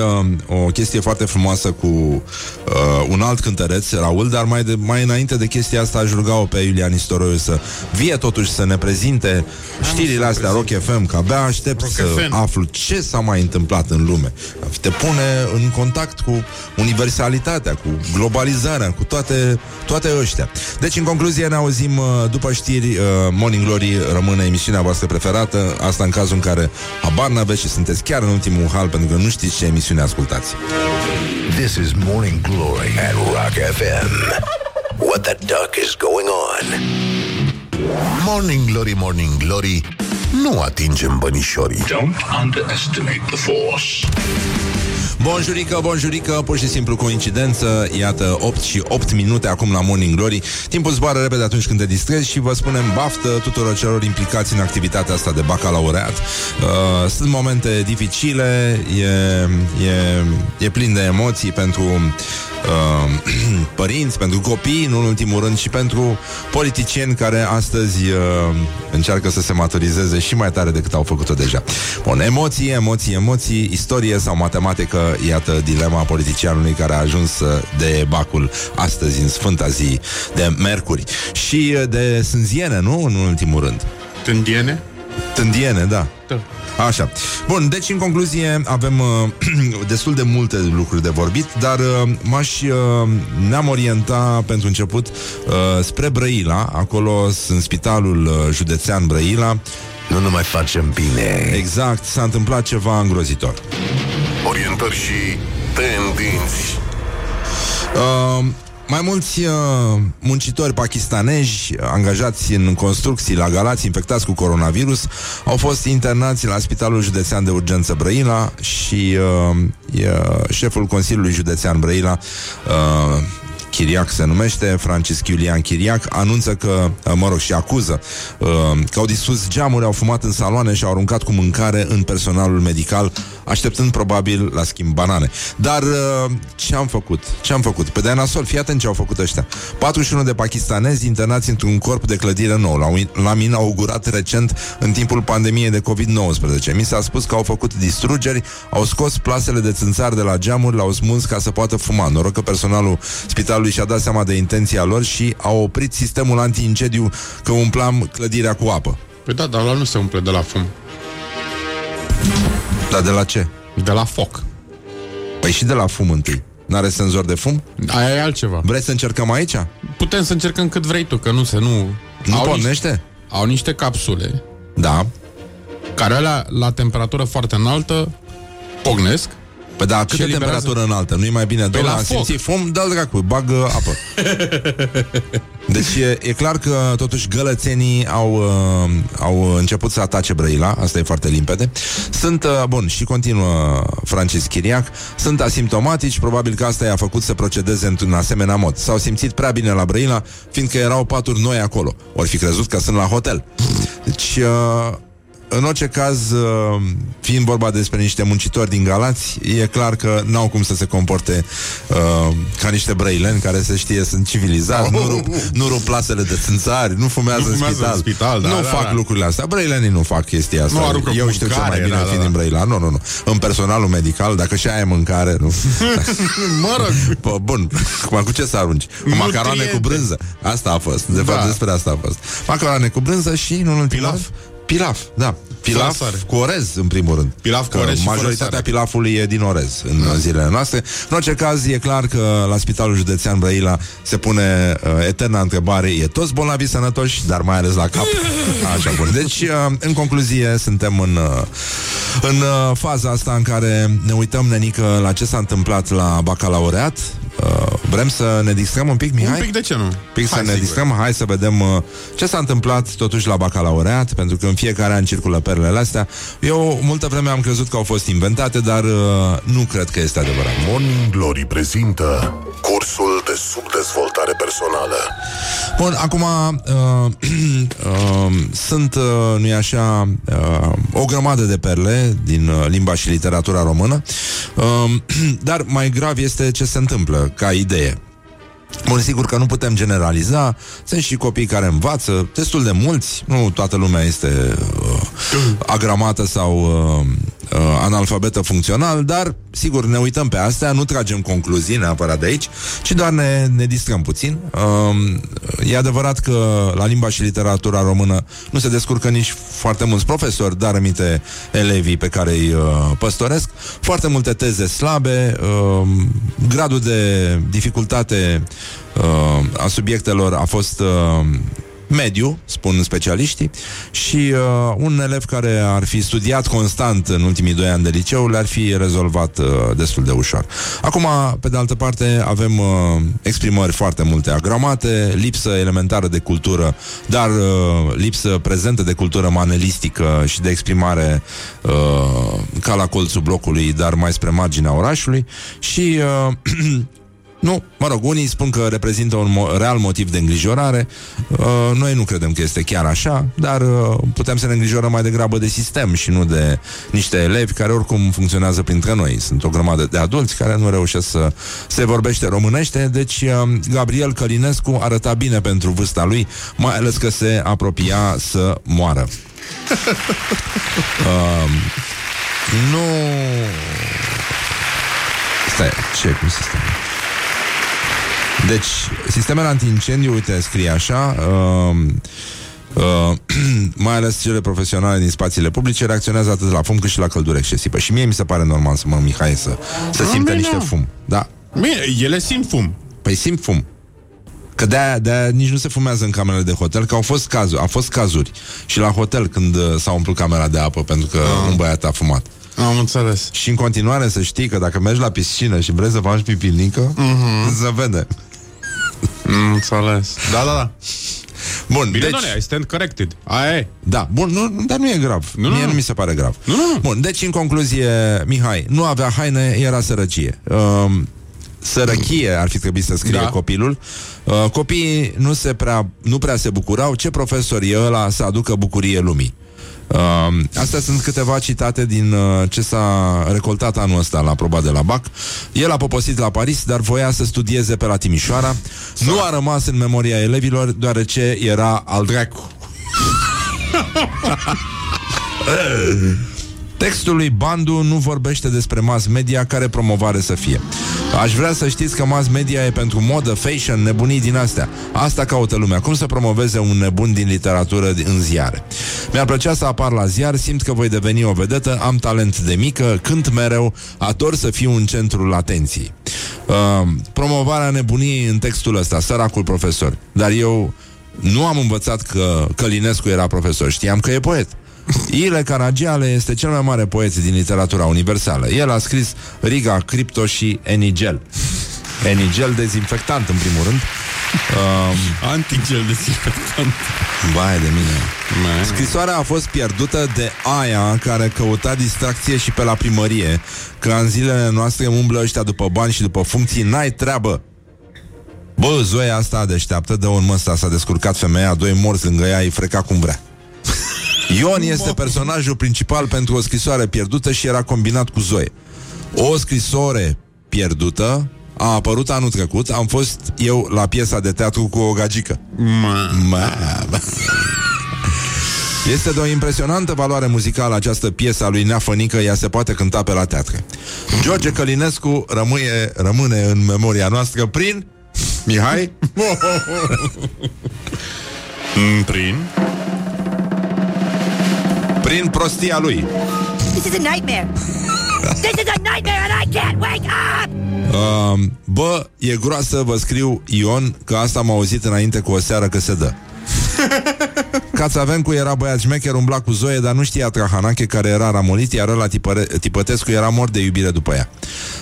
uh, o chestie foarte frumoasă cu uh, un alt cântăreț, Raul, dar mai, de, mai înainte de chestia asta aș ruga-o pe Iulian Istoroiu să vie totuși să ne prezinte știrile astea Rock FM, că abia aștept Rock să FM. aflu ce s-a mai întâmplat în lume. Te pune în contact cu universalitatea, cu globalizarea, cu toate, toate ăștia. Deci, în concluzie, ne auzim uh, după știri. Uh, Morning Glory rămâne emisiunea voastră preferată. Asta în cazul în care habar n-aveți și sunteți chiar în ultimul hal pentru că nu știți ce emisiune ascultați. This is Morning Glory at Rock FM. What the duck is going on? Morning Glory, Morning Glory Nu atingem bănișorii Don't underestimate the force. Bonjurică, bonjurică, pur și simplu coincidență. Iată, 8 și 8 minute acum la Morning Glory. Timpul zboară repede atunci când te distrezi Și vă spunem baftă tuturor celor implicați în activitatea asta de bacalaureat. Uh, Sunt momente dificile E, e, e plin de emoții pentru uh, părinți, pentru copii Nu în ultimul rând și pentru politicieni Care astăzi uh, încearcă să se maturizeze Și mai tare decât au făcut-o deja Bun, emoții, emoții, emoții Istorie sau matematică Iată dilema politicianului care a ajuns să de bacul astăzi în sfânta zi de Mercuri și de sânziene, nu? În ultimul rând. Tândiene? Tândiene, da. Da. Așa. Bun, deci în concluzie avem uh, destul de multe lucruri de vorbit, dar uh, m-aș uh, ne-am orienta pentru început uh, spre Brăila, acolo în spitalul uh, județean Brăila. Nu ne mai facem bine. Exact, s-a întâmplat ceva îngrozitor. Orientări și tendinți Uh, mai mulți uh, muncitori pakistanezi angajați în construcții la Galați infectați cu coronavirus au fost internați la Spitalul Județean de Urgență Brăila și uh, e, șeful Consiliului Județean Brăila uh, Chiriac se numește, Francisc Iulian Chiriac, anunță că, uh, mă rog, și acuză uh, că au distrus geamuri, au fumat în saloane și au aruncat cu mâncare în personalul medical, așteptând probabil la schimb banane. Dar uh, ce am făcut? Ce am făcut? Pe de nasol, fii atent ce au făcut ăștia. 41 de pakistanezi internați într-un corp de clădire nou. L-au, l-am inaugurat recent în timpul pandemiei de COVID-19. Mi s-a spus că au făcut distrugeri, au scos plasele de țânțar de la geamuri, l-au smuls ca să poată fuma. Noroc că personalul spitalului și-a dat seama de intenția lor și a oprit sistemul anti-incendiu că umplam clădirea cu apă. Păi da, dar ăla nu se umple de la fum. Dar de la ce? De la foc. Păi și de la fum întâi. N-are senzor de fum? Aia e altceva. Vrei să încercăm aici? Putem să încercăm cât vrei tu, că nu se, nu... Nu au pornește? Niște, au niște capsule Da. care alea, la temperatură foarte înaltă, pognesc. Păi da, câtă eliberează- temperatură înaltă? Nu-i mai bine? Păi la am foc. simțit fum, dă-l dracu, bagă apă. Deci e, e clar că totuși gălățenii au, uh, au început să atace Brăila, asta e foarte limpede. Sunt, uh, bun, și continuă Francis Chiriac, sunt asimptomatici, probabil că asta i-a făcut să procedeze într-un asemenea mod. S-au simțit prea bine la Brăila, fiindcă erau paturi noi acolo. Ori fi crezut că sunt la hotel. Deci... Uh, în orice caz, uh, fiind vorba despre niște muncitori din Galați, e clar că n-au cum să se comporte uh, ca niște brăileni care se știe sunt civilizați, nu rup, nu rup plasele de țânțari, nu fumează, Nu în fumează spital, în spital, da, nu da, fac da. lucrurile astea. Brăilenii nu fac chestia asta. Nu aruncă Eu cu știu ce mai mâncare, bine da, fi da, din da. Brăila. Nu, nu, nu. În personalul medical, dacă și aia e mâncare, nu. Mă rog, Bă, bun, Acum, cu ce să arunci? Cu macaroane Nutriente. cu brânză. Asta a fost. De fapt, Da. despre asta a fost. Macaroane cu brânză și, nu în ultimul Pilaf? Rând, Pilaf, da. Pilaf Fără sare. cu orez, în primul rând. Pilaf cu Că orez și fără Majoritatea sare. pilafului e din orez în da. zilele noastre. În orice caz, e clar că la Spitalul Județean Brăila se pune uh, eterna întrebare, e toți bolnavi sănătoși, dar mai ales la cap. Așa bun. Deci, uh, în concluzie, suntem în, uh, în uh, faza asta în care ne uităm, nenică, la ce s-a întâmplat la bacalaureat. Uh, vrem să ne distrăm un pic, Mihai? un pic de ce nu? pic să Hai, ne sigur. distrăm, hai să vedem uh, ce s-a întâmplat totuși la bacalaureat, pentru că în fiecare an circulă perlele astea. Eu multă vreme am crezut că au fost inventate, dar uh, nu cred că este adevărat. Morning Glory prezintă Cursul de subdezvoltare personală Bun, acum uh, uh, sunt, uh, nu-i așa, uh, o grămadă de perle din uh, limba și literatura română, uh, dar mai grav este ce se întâmplă ca idee. Bun, sigur că nu putem generaliza. Sunt și copii care învață Destul de mulți. Nu toată lumea este uh, agramată sau uh, uh, analfabetă funcțional Dar, sigur, ne uităm pe astea Nu tragem concluzii neapărat de aici Ci doar ne, ne distrăm puțin. Uh, E adevărat că la limba și literatura română Nu se descurcă nici foarte mulți profesori Dar aminte elevii pe care îi uh, păstoresc. Foarte multe teze slabe uh, Gradul de dificultate uh, a subiectelor a fost uh, mediu, spun specialiștii, și uh, un elev care ar fi studiat constant în ultimii doi ani de liceu le-ar fi rezolvat uh, destul de ușor. Acum, pe de altă parte, avem uh, exprimări foarte multe agramate, lipsă elementară de cultură, dar uh, lipsă prezentă de cultură manelistică și de exprimare uh, ca la colțul blocului, dar mai spre marginea orașului și uh, Nu, mă rog, unii spun că reprezintă un mo- real motiv de îngrijorare. Uh, noi nu credem că este chiar așa, dar uh, putem să ne îngrijorăm mai degrabă de sistem și nu de niște elevi care oricum funcționează printre noi. Sunt o grămadă de adulți care nu reușesc să se vorbește românește, deci uh, Gabriel Călinescu arăta bine pentru vârsta lui, mai ales că se apropia să moară. uh, nu... Stai, ce? Cum se stai? Deci, sistemele antiincendiu, uite, scrie așa, uh, uh, mai ales cele profesionale din spațiile publice, reacționează atât la fum cât și la căldură excesivă. Și mie mi se pare normal să mă, Mihai, să, să Da, simte bine. niște fum. Da. Bine, ele simt fum. Păi simt fum. Că de-aia, de-aia nici nu se fumează în camerele de hotel, că au fost cazuri, au fost cazuri. Și la hotel când uh, s-a umplut camera de apă pentru că un băiat a fumat. Am înțeles. Și în continuare să știi că dacă mergi la piscină și vrei să faci pipilică, mm-hmm. se vede. Am înțeles. Da, da, da. Bun, Bine, deci... doamne, I stand corrected. Aia e. Da, bun, nu, dar nu e grav. Nu, nu, Mie nu. nu mi se pare grav. Nu, nu, nu. Bun, deci în concluzie, Mihai, nu avea haine, era sărăcie. Um, sărăchie ar fi trebuit să scrie Da. copilul. Uh, copiii nu, se prea, nu prea se bucurau. Ce profesor e ăla să aducă bucurie lumii? Uh, astea sunt câteva citate din uh, ce s-a recoltat anul ăsta la proba de la BAC. El a poposit la Paris, dar voia să studieze pe la Timișoara. Nu a rămas în memoria elevilor, deoarece era al dracu. Textul lui Bandu nu vorbește despre mass media care promovare să fie. Aș vrea să știți că mass media e pentru modă, fashion, nebunii din astea. Asta caută lumea. Cum să promoveze un nebun din literatură în ziare? Mi-ar plăcea să apar la ziar, simt că voi deveni o vedetă, am talent de mică, cânt mereu, ador să fiu în centrul atenției. Uh, promovarea nebuniei în textul ăsta, săracul profesor. Dar eu nu am învățat că Călinescu era profesor, știam că e poet. Ile Caragiale este cel mai mare poet din literatura universală. El a scris Riga, Cripto și Enigel. Enigel dezinfectant, în primul rând. Um, Antigel dezinfectant. Baie de mine. Man. Scrisoarea a fost pierdută de aia care căuta distracție și pe la primărie, că în zilele noastre umblă ăștia după bani și după funcții, n-ai treabă. Bă, Zoia asta deșteaptă, de un măsta s-a descurcat femeia, doi morți lângă ea, îi freca cum vrea. Ion este personajul principal pentru o scrisoare pierdută și era combinat cu Zoe. O scrisoare pierdută a apărut anul trecut, am fost eu la piesa de teatru cu o gagică. Ma. Ma. Este de o impresionantă valoare muzicală această piesă a lui Nea Fănică, ea se poate cânta pe la teatre. George Călinescu rămâie, rămâne în memoria noastră prin Mihai Mm, Prin. Prin prostia lui. This is a nightmare. this is a nightmare and I can't wake up! Uh, bă, e groasă, vă scriu Ion, că asta am auzit înainte cu o seară că se dă. Cațavencu era băiat șmecher, umbla cu Zoe, dar nu știa Trahanache care era ramolit, iar ăla tipăre, Tipătescu era mort de iubire după ea.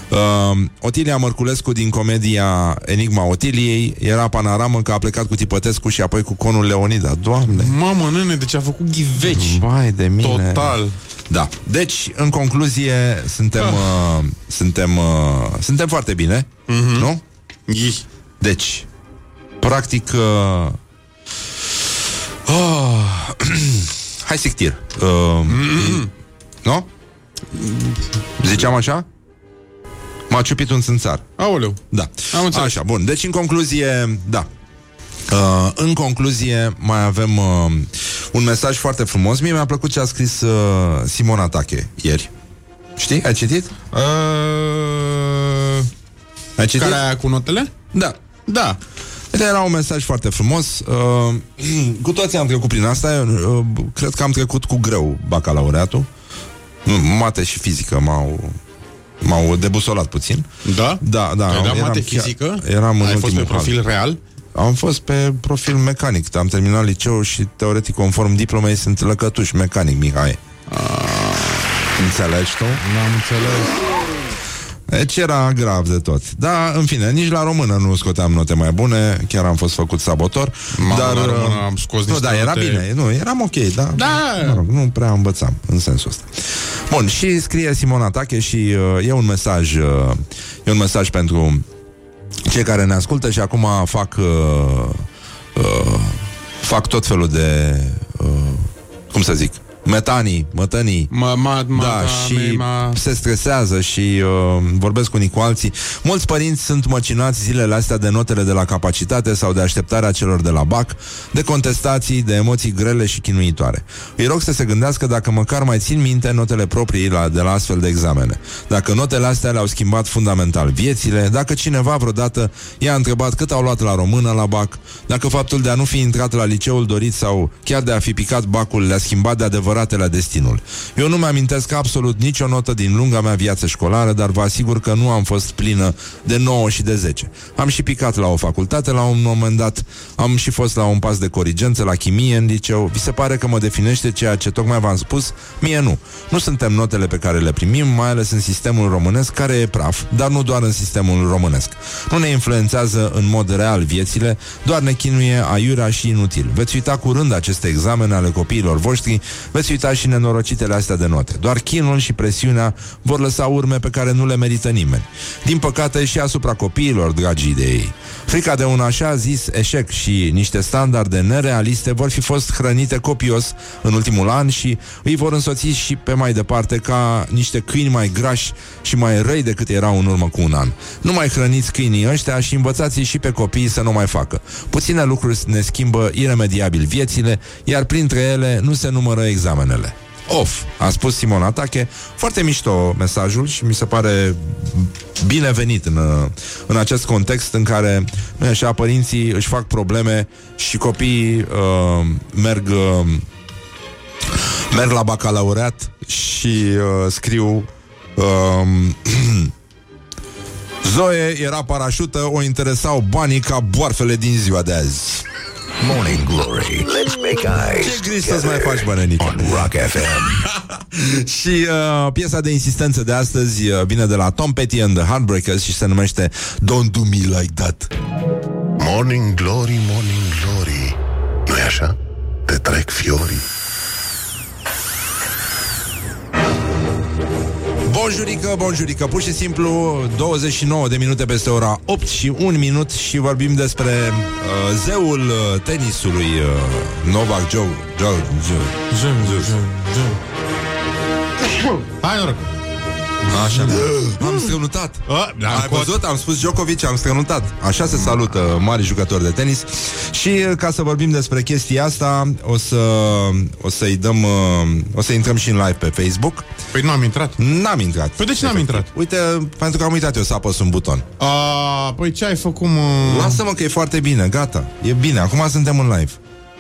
Uh, Otilia Mărculescu din comedia Enigma Otiliei era panaramă că a plecat cu Tipătescu și apoi cu conul Leonida. Doamne! Mamă, nene, deci a făcut ghiveci. Vai de mine! Total. Da. Deci, în concluzie, suntem, uh, suntem, uh, suntem foarte bine, mm-hmm. nu? Ih. Deci, practic... Uh, oh, hai sictir. Uh, Nu? Ziceam așa? M-a ciupit un țânțar. Aoleu. Da. Am înțeles. Așa, bun. Deci, în concluzie, da. Uh, în concluzie, mai avem uh, un mesaj foarte frumos. Mie mi-a plăcut ce a scris uh, Simona Tache ieri. Știi? Ai citit? Uh, Ai citit? care aia cu notele? Da. Da. Uite, Era un mesaj foarte frumos. Uh, cu toții am trecut prin asta. Eu, uh, cred că am trecut cu greu bacalaureatul. Nu, Mate și fizică m-au m-au debusolat puțin. Da? Da, da. Ai dat eram mate chiar- fizică? Eram în Ai fost pe ultimul hal. profil real? Am fost pe profil mecanic. Am terminat liceu și teoretic conform diplomei sunt lăcătuș mecanic, Mihai. Înțelegi tu? N-am înțeles. Deci era grav de tot. Da, în fine, nici la română nu scoteam note mai bune, chiar am fost făcut sabotor. Mamă, dar la română uh, am scos Nu, niște da, era note- bine. Nu, eram ok, da. Da. Mă rog, nu prea învățam în sensul ăsta. Bun, și scrie Simona Tache și uh, e un mesaj uh, e un mesaj pentru cei care ne ascultă și acum fac uh, uh, fac tot felul de uh, cum să zic metanii, mătănii Ma, ma, ma, da, și ma, se stresează și uh, vorbesc unii cu alții. Mulți părinți sunt măcinați zilele astea de notele de la capacitate sau de așteptarea celor de la BAC, de contestații, de emoții grele și chinuitoare. Îi rog să se gândească dacă măcar mai țin minte notele proprii la, de la astfel de examene. Dacă notele astea le-au schimbat fundamental viețile, dacă cineva vreodată i-a întrebat cât au luat la română la BAC, dacă faptul de a nu fi intrat la liceul dorit sau chiar de a fi picat bacul le-a schimbat de adevăratele destinul. Eu nu mi-amintesc absolut nicio notă din lunga mea viață școlară, dar vă asigur că nu am fost plină de 9 și de 10. Am și picat la o facultate la un moment dat, am și fost la un pas de corigență la chimie în liceu. Vi se pare că mă definește ceea ce tocmai v-am spus? Mie nu. Nu suntem notele pe care le primim, mai ales în sistemul românesc, care e praf, dar nu doar în sistemul românesc. Nu ne influențează în mod real viețile, doar ne chinuie aiurea și inutil. Veți uita curând aceste examene ale copiilor voștri, veți uita și nenorocitele astea de note. Doar chinul și presiunea vor lăsa urme pe care nu le merită nimeni. Din păcate și asupra copiilor, dragii de ei. Frica de un așa zis eșec și niște standarde nerealiste vor fi fost hrănite copios în ultimul an și îi vor însoți și pe mai departe ca niște câini mai grași și mai răi decât erau în urmă cu un an. Nu mai hrăniți câinii ăștia și învățați și pe copii să nu mai facă. Puține lucruri ne schimbă iremediabil viețile, iar printre ele nu se numără examenele. Of, a spus Simon Atache. Foarte mișto mesajul și mi se pare binevenit în, în acest context în care, nu e așa, părinții își fac probleme și copiii uh, merg uh, merg la bacalaureat și uh, scriu uh, Zoe era parașută, o interesau banii ca boarfele din ziua de azi. Morning Glory. Let's make eyes Ce griji să-ți mai faci, bănenică? on Rock FM. Și uh, piesa de insistență de astăzi uh, vine de la Tom Petty and the Heartbreakers și se numește Don't Do Me Like That. Morning Glory, Morning Glory nu-i așa? Te trec fiorii Bonjurică, bonjurică, pur și simplu 29 de minute peste ora 8 și 1 minut și vorbim despre uh, zeul uh, tenisului uh, Novak Joe, Joe, Joe. Jum, jum, jum. Hai, noroc. Așa. Am strănutat. A, da, Ai cot. văzut? Am spus Djokovic, am strănutat. Așa se salută mari jucători de tenis. Și uh, ca să vorbim despre chestia asta, o să o să-i dăm uh, o să intrăm și în live pe Facebook. Păi nu am intrat. N-am intrat. Păi de ce n-am intrat? Uite, pentru că am uitat eu să apăs un buton. A, păi ce ai făcut, mă? Lasă-mă că e foarte bine, gata. E bine, acum suntem în live.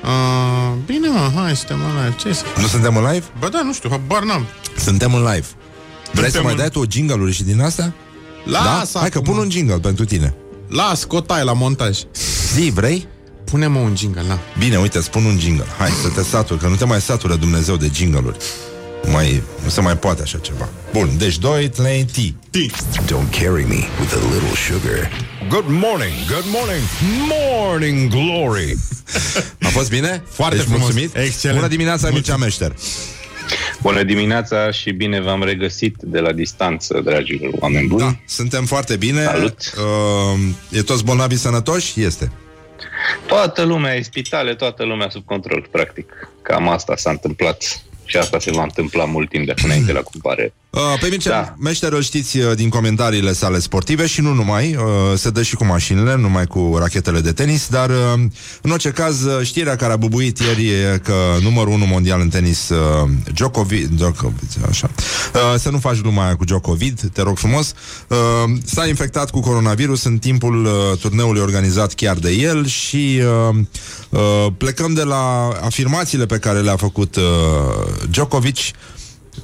A, bine, mă, hai, suntem în live. Ce să... Nu suntem în live? Bă, da, nu știu, habar n-am. Suntem în live. Vrei să Suntem mai în- dai tu jingle-uri și din astea? Lasă da? Hai că acum. pun un jingle pentru tine. Las, cotai la montaj. Zi, vrei? Pune-mă un jingle, na. Bine, uite, spun un jingle. Hai să te saturi, că nu te mai satură Dumnezeu de jingle-uri. Mai, nu se mai poate așa ceva. Bun, deci 2, 3, T. Don't carry me with a little sugar. Good morning, good morning, morning glory. A fost bine? Foarte deci, frumos. mulțumit? Excelent. Bună dimineața, Mircea Meșter. Bună dimineața și bine v-am regăsit de la distanță, dragilor oameni buni. Da, suntem foarte bine. Salut. Uh, e toți bolnavii sănătoși? Este. Toată lumea e spitale, toată lumea sub control, practic. Cam asta s-a întâmplat și asta se va întâmpla mult timp de până înainte la cumpare. Uh, pe Mircea da. Da. Meșter îl știți uh, din comentariile sale sportive și nu numai, uh, se dă și cu mașinile, nu numai cu rachetele de tenis, dar uh, în orice caz uh, știrea care a bubuit ieri e că numărul 1 mondial în tenis uh, Djokovic, Djokovic așa, uh, să nu faci gluma aia cu Djokovic, te rog frumos, uh, s-a infectat cu coronavirus în timpul uh, turneului organizat chiar de el și uh, uh, plecăm de la afirmațiile pe care le-a făcut uh, Djokovic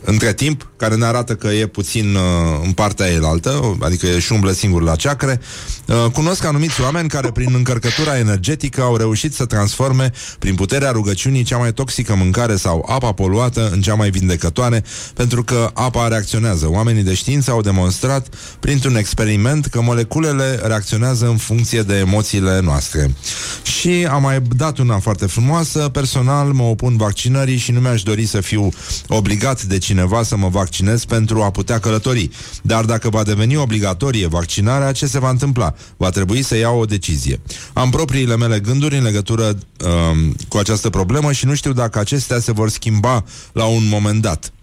între timp, care ne arată că e puțin uh, în partea elaltă, adică își umblă singur la ceacre. Uh, cunosc anumiți oameni care prin încărcătura energetică au reușit să transforme prin puterea rugăciunii cea mai toxică mâncare sau apa poluată în cea mai vindecătoare, pentru că apa reacționează. Oamenii de știință au demonstrat printr-un experiment că moleculele reacționează în funcție de emoțiile noastre. Și am mai dat una foarte frumoasă, personal mă opun vaccinării și nu mi-aș dori să fiu obligat de cineva să mă vaccinez pentru a putea călători. Dar dacă va deveni obligatorie vaccinarea, ce se va întâmpla? Va trebui să iau o decizie. Am propriile mele gânduri în legătură um, cu această problemă și nu știu dacă acestea se vor schimba la un moment dat.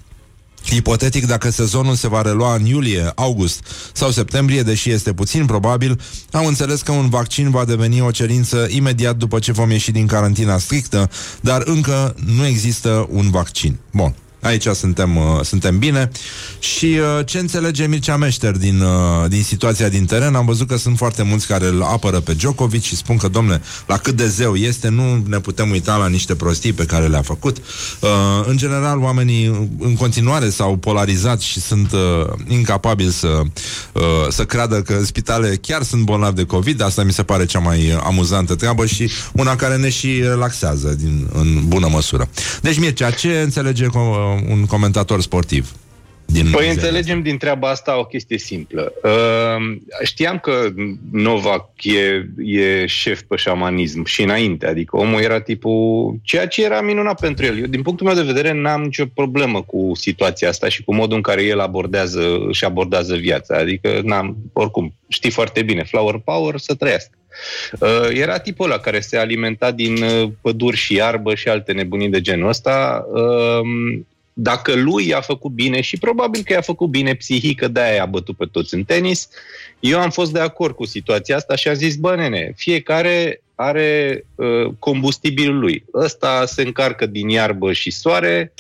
Hipotetic, dacă sezonul se va relua în iulie, august sau septembrie, deși este puțin probabil, am înțeles că un vaccin va deveni o cerință imediat după ce vom ieși din carantina strictă, dar încă nu există un vaccin. Bun. Aici suntem, uh, suntem bine. Și uh, ce înțelege Mircea Meșter din, uh, din situația din teren? Am văzut că sunt foarte mulți care îl apără pe Djokovic Și spun că, domne, la cât de zeu este Nu ne putem uita la niște prostii pe care le-a făcut. Uh, În general, oamenii în continuare s-au polarizat Și sunt uh, incapabili să, uh, să creadă că în spitale chiar sunt bolnavi de COVID. Asta mi se pare cea mai amuzantă treabă Și una care ne și relaxează din, în bună măsură. Deci, Mircea, ce înțelege co- un comentator sportiv? Din Păi zilele înțelegem din treaba asta o chestie simplă. Uh, știam că Novak e, e șef pe șamanism și înainte, adică omul era tipul, ceea ce era minunat pentru el. Eu, din punctul meu de vedere, n-am nicio problemă cu situația asta și cu modul în care el abordează, își abordează viața. Adică, n-am, oricum, știi foarte bine, flower power, să trăiască. Uh, era tipul ăla care se alimenta din uh, păduri și iarbă și alte nebunii de genul ăsta. Uh, dacă lui i-a făcut bine și probabil că i-a făcut bine psihic, că de-aia i-a bătut pe toți în tenis, eu am fost de acord cu situația asta și am zis, bă, nene, fiecare are uh, combustibilul lui. Ăsta se încarcă din iarbă și soare,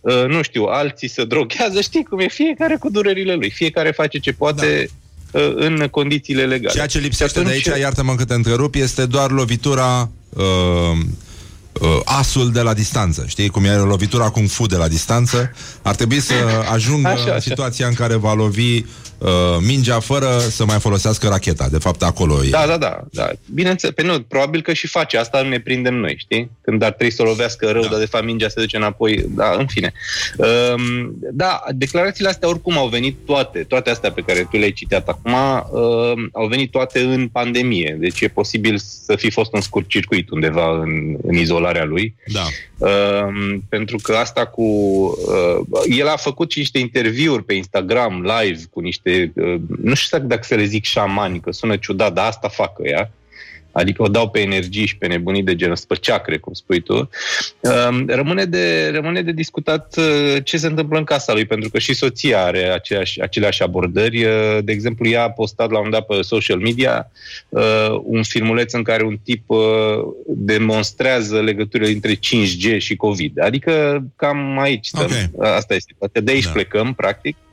uh, nu știu, alții se droghează, știi cum e, fiecare cu durerile lui, fiecare face ce poate da. uh, în condițiile legale. Ceea ce lipsește Și de atunci- aici, iartă-mă că te întrerup, este doar lovitura uh, uh, asul de la distanță. Știi cum e lovitura kung fu de la distanță? Ar trebui să ajungă Așa, așa. situația în care va lovi uh, mingea fără să mai folosească racheta. De fapt, acolo e. Da, da, da, da. Bineînțeles, pe nu, probabil că și face asta, nu ne prindem noi, știi? Când ar trebui să o lovească rău, da. dar de fapt mingea se duce înapoi, da, în fine. Um, da, declarațiile astea oricum au venit toate, toate astea pe care tu le-ai citat acum, um, au venit toate în pandemie, deci e posibil să fi fost un scurt circuit undeva în, în izolarea lui. Da. Um, pentru că asta cu... Uh, el a făcut și niște interviuri pe Instagram live cu niște... Uh, nu știu exact dacă să le zic șamani, că sună ciudat, dar asta fac ea. Adică o dau pe energii și pe nebunii de genul, pe ceacre, cum spui tu. Um, rămâne, de, rămâne de discutat uh, ce se întâmplă în casa lui, pentru că și soția are aceeași, aceleași abordări. Uh, de exemplu, ea a postat la un dat pe social media uh, un filmuleț în care un tip uh, demonstrează legăturile dintre 5G și COVID. Adică cam aici stăm. Ok. Asta este situația. De aici Da. plecăm, practic. Uh,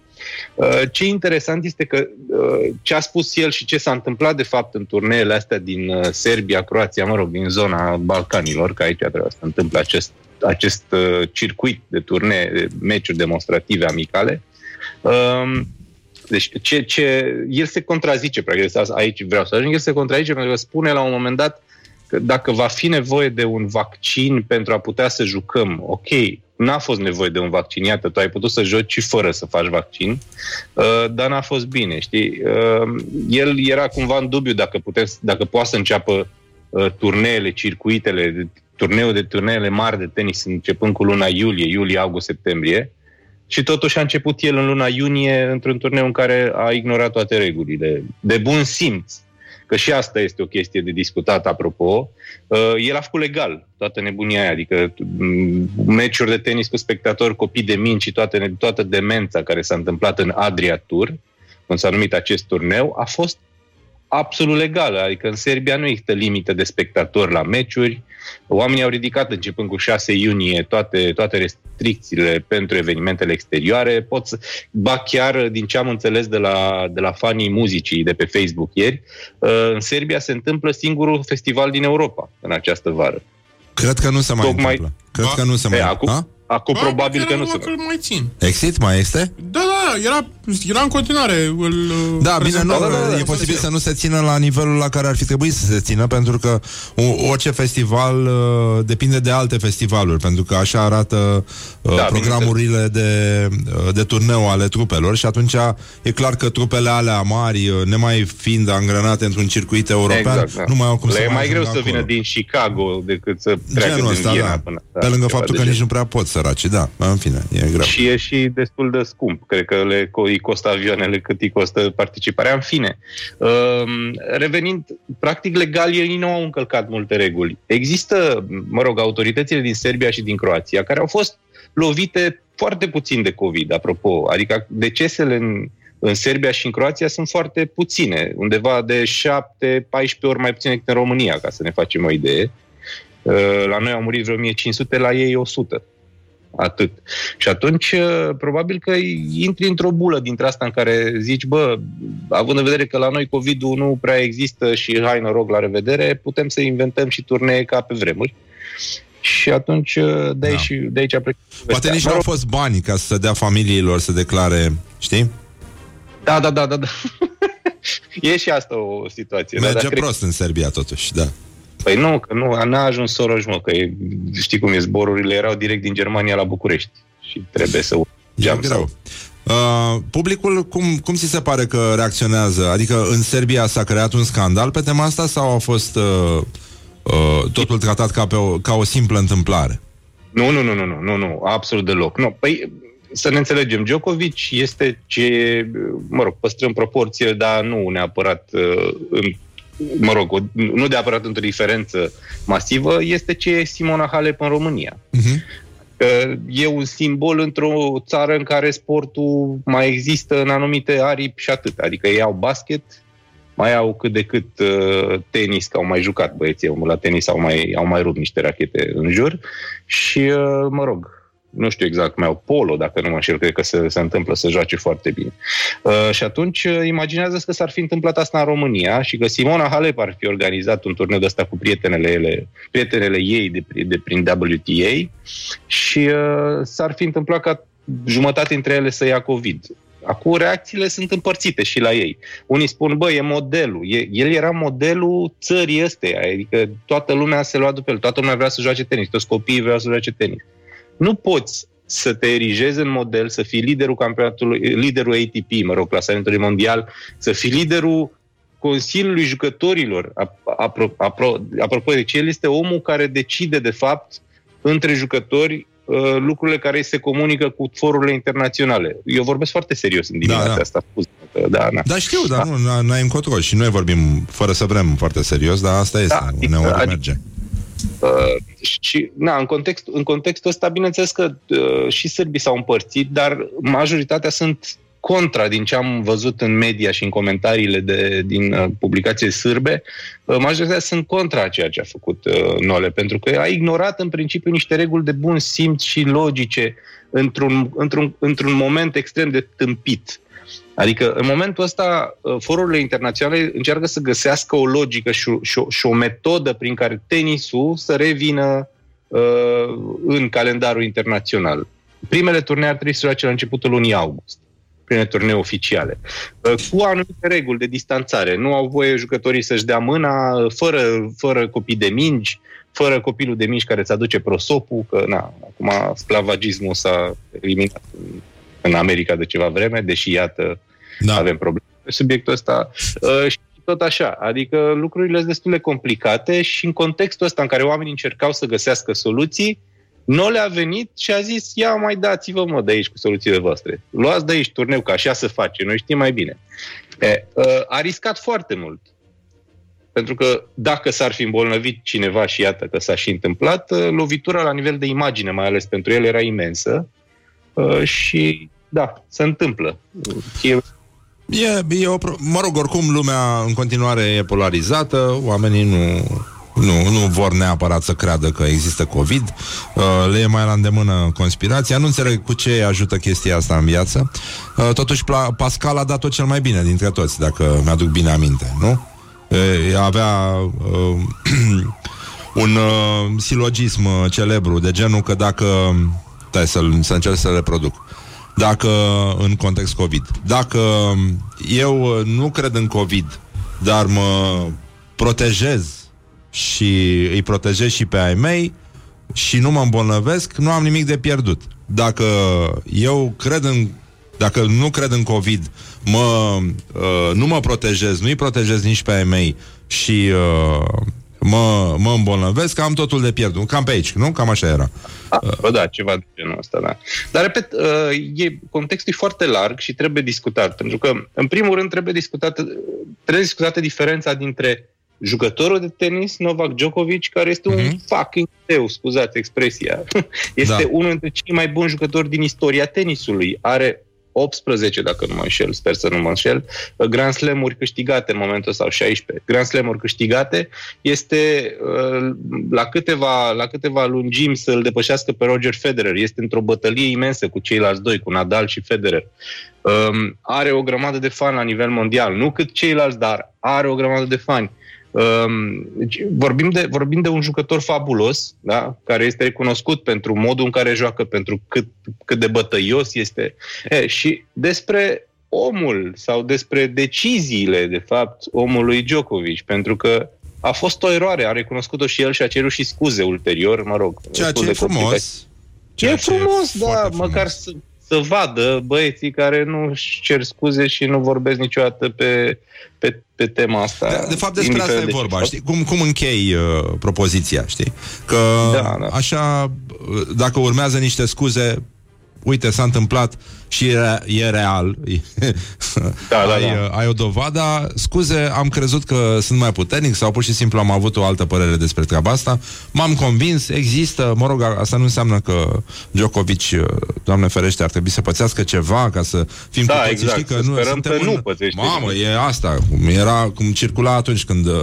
Ce e interesant este că uh, ce a spus el și ce s-a întâmplat de fapt în turneele astea din uh, Serbia, Croația, mă rog, din zona Balcanilor, că aici trebuie să întâmple acest, acest uh, circuit de turnee, de meciuri demonstrative amicale. Um, Deci ce, ce, el se contrazice, practic, aici vreau să ajung, el se contrazice pentru că spune la un moment dat că dacă va fi nevoie de un vaccin pentru a putea să jucăm, ok, n-a fost nevoie de un vaccin, iată, tu ai putut să joci și fără să faci vaccin, uh, dar n-a fost bine, știi? Uh, el era cumva în dubiu dacă, putem, dacă poate să înceapă uh, turneele, circuitele, turneul de turneele mari de tenis începând cu luna iulie, iulie, august, septembrie, și totuși a început el în luna iunie într-un turneu în care a ignorat toate regulile. De bun simț. Că și asta este o chestie de discutat, apropo, uh, el a făcut legal toată nebunia aia, adică m, meciuri de tenis cu spectatori, copii de minci și toate, toată demența care s-a întâmplat în Adria Tour, cum s-a numit acest turneu, a fost absolut legală. Adică în Serbia nu există limite de spectatori la meciuri. Oamenii au ridicat începând cu 6 iunie toate, toate restricțiile pentru evenimentele exterioare. Pot să, ba chiar din ce am înțeles de la, de la fanii muzicii de pe Facebook ieri, uh, în Serbia se întâmplă singurul festival din Europa în această vară. Cred că nu se mai Tocmai- întâmplă. Cred Ba- că nu se Pe, mai... acum, Ha? acum Ba, probabil chiar că nu acum se îl mai țin. Exit mai este? Da, da, era, era în continuare. Îl, Da, bine, nu, da, da, da, e da, posibil da. să nu se țină la nivelul la care ar fi trebuit să se țină, pentru că o- orice festival uh, depinde de alte festivaluri, pentru că așa arată uh, Da, programurile de, uh, de turneu ale trupelor și atunci e clar că trupele alea mari, uh, nemai fiind angrenate într-un circuit european, Exact, da. nu mai au cum Le să e mai greu ajungă să vină acolo. din Chicago decât să treacă Genul din ăsta, Viena da. până... Pe lângă ceva faptul de că genul. nici nu prea pot săraci, da, în fine, e greu. Și e și destul de scump. Cred că le, co- îi costă avioanele cât îi costă participarea. În fine, um, revenind, practic legal, ei nu au încălcat multe reguli. Există, mă rog, autoritățile din Serbia și din Croația care au fost lovite foarte puțin de COVID, apropo. Adică decesele în, în Serbia și în Croația sunt foarte puține, undeva de 7-14 ori mai puține decât în România, ca să ne facem o idee. Uh, La noi au murit vreo 1500, la ei 100. Atât. Și atunci, uh, probabil că intri într-o bulă dintre asta în care zici, bă, având în vedere că la noi COVID-ul nu prea există și hai noroc, la revedere, putem să inventăm și turnee ca pe vremuri. Și atunci, uh, de aici, Da. de aici a plecat. Poate povestea. nici Mă nu au rog, fost bani ca să dea familiilor să declare, știi? Da, da, da, da. da. e și asta o situație. da, Merge dar cred- prost în Serbia totuși, da. Păi nu, că nu, n-a ajuns Soros, mă, că e, știi cum e, zborurile erau direct din Germania la București și trebuie să E geam greu. sau... Uh, publicul, cum, cum ți se pare că reacționează? Adică în Serbia s-a creat un scandal pe tema asta sau a fost uh, uh, totul tratat ca, pe o, ca o simplă întâmplare? Nu, nu, nu, nu, nu, nu, nu, absolut deloc. Nu, păi să ne înțelegem, Djokovic este ce, mă rog, păstrăm proporție, dar nu neapărat uh, în mă rog, o, nu neapărat într-o diferență masivă, este ce e Simona Halep în România. Uh-huh. Că e un simbol într-o țară în care sportul mai există în anumite aripi și atât. Adică ei au basket, mai au cât de cât uh, tenis, că au mai jucat băieții, la tenis au mai, au mai rupt niște rachete în jur și, uh, mă rog, nu știu exact, mai au polo, dacă nu mă înșel, cred că se, se întâmplă să joace foarte bine. Uh, și atunci uh, imaginează că s-ar fi întâmplat asta în România și că Simona Halep ar fi organizat un turneu de ăsta cu prietenele, ele, prietenele ei de, de prin WTA și uh, s-ar fi întâmplat ca jumătate dintre ele să ia COVID. Acum reacțiile sunt împărțite și la ei. Unii spun, bă, e modelul. E, el era modelul țării ăsteia, adică toată lumea se lua după el, toată lumea vrea să joace tenis, toți copiii vreau să joace tenis. Nu poți să te erigezi în model, să fii liderul campionatului, liderul ATP, mă rog, clasamentului mondial, să fii liderul Consiliului Jucătorilor. Apro, apro, apropo, deci el este omul care decide, de fapt, între jucători uh, lucrurile care se comunică cu forurile internaționale. Eu vorbesc foarte serios în dimineața Da, da. asta. Spus, că, da, na. Da, știu, dar nu, n-ai încotro și noi vorbim fără să vrem foarte serios, dar asta este, Da, da, adică- uneori adică- merge. Uh, și, na, în, context, în contextul ăsta, bineînțeles că uh, și sârbii s-au împărțit, dar majoritatea sunt contra din ce am văzut în media și în comentariile de, din uh, publicații sârbe, uh, majoritatea sunt contra a ceea ce a făcut uh, Nole, pentru că a ignorat în principiu niște reguli de bun simț și logice într-un, într-un, într-un moment extrem de tâmpit. Adică, în momentul ăsta, uh, forurile internaționale încearcă să găsească o logică și o, și o, și o metodă prin care tenisul să revină uh, în calendarul internațional. Primele turnee ar trebui să joace la începutul lunii august primele turnee oficiale, uh, cu anumite reguli de distanțare. Nu au voie jucătorii să-și dea mâna, uh, fără, fără copii de mingi, fără copilul de mingi care îți aduce prosopul, că na, acum sclavagismul s-a eliminat în, în America de ceva vreme, deși iată Da. avem probleme pe subiectul ăsta uh, și tot așa. Adică lucrurile sunt destul de complicate și în contextul ăsta în care oamenii încercau să găsească soluții, nu le-a venit și a zis, ia mai dați-vă mă de aici cu soluțiile voastre. Luați de aici turneu, că așa se face, noi știm mai bine. E, uh, a riscat foarte mult. pentru că dacă s-ar fi îmbolnăvit cineva și iată că s-a și întâmplat, uh, lovitura la nivel de imagine, mai ales pentru el, era imensă uh, și da, se întâmplă. E E, e o, pro- mă rog, oricum lumea în continuare e polarizată, oamenii nu, nu, nu vor neapărat să creadă că există COVID, uh, le e mai la îndemână conspirația, nu înțeleg cu ce ajută chestia asta în viață. Uh, totuși, Pla- Pascal a dat-o cel mai bine dintre toți, dacă mi-aduc bine aminte, nu? E, avea uh, un uh, silogism uh, celebru de genul că dacă... Stai să, să încerc să reproduc dacă în context COVID. Dacă eu uh, nu cred în COVID, dar mă protejez și îi protejez și pe ai mei și nu mă îmbolnăvesc, nu am nimic de pierdut. Dacă eu cred în dacă nu cred în COVID, mă, uh, nu mă protejez, nu-i protejez nici pe ai mei și uh, mă, mă îmbolnăvesc, am totul de pierdut. Cam pe aici, nu? Cam așa era. Bă, da, ceva de genul ăsta, da. Dar, repet, uh, e, contextul e foarte larg și trebuie discutat, pentru că, în primul rând, trebuie discutată, trebuie discutată diferența dintre jucătorul de tenis, Novak Djokovic, care este un Mhm. fucking zeu, scuzați expresia. Este Da. unul dintre cei mai buni jucători din istoria tenisului. Are 18, dacă nu mă înșel, sper să nu mă înșel, Grand Slam-uri câștigate în momentul sau 16. Grand Slam-uri câștigate este uh, la câteva, la câteva lungimi să-l depășească pe Roger Federer. Este într-o bătălie imensă cu ceilalți doi, cu Nadal și Federer. Um, are o grămadă de fani la nivel mondial, nu cât ceilalți, dar are o grămadă de fani. Um, deci vorbim, de, vorbim de un jucător fabulos, da? care este recunoscut pentru modul în care joacă, pentru cât, cât de bătăios este. E, și despre omul sau despre deciziile, de fapt, omului Djokovic, pentru că a fost o eroare, a recunoscut-o și el și a cerut și scuze ulterior, mă rog. Ceea ce destul e de complicat. frumos. E Ceea ce frumos, da, foarte frumos. măcar să, să vadă băieții care nu își cer scuze și nu vorbesc niciodată pe, pe, pe tema asta. De, de fapt, despre asta e indiferent de vorba, ce știi? Cum, cum închei uh, propoziția, știi? Că Da, da. așa, uh, dacă urmează niște scuze, uite, s-a întâmplat și e, e real, Da, da, ai, da. uh, ai o dovadă, scuze, am crezut că sunt mai puternic sau pur și simplu am avut o altă părere despre treaba asta, m-am convins, există, mă rog, asta nu înseamnă că Djokovic, uh, Doamne ferește, ar trebui să pățească ceva ca să fim Da, cu toții, exact, știi că să nu, sperăm suntem că nu în... pățește Mamă, nimic. e asta, cum era, cum circula atunci când uh,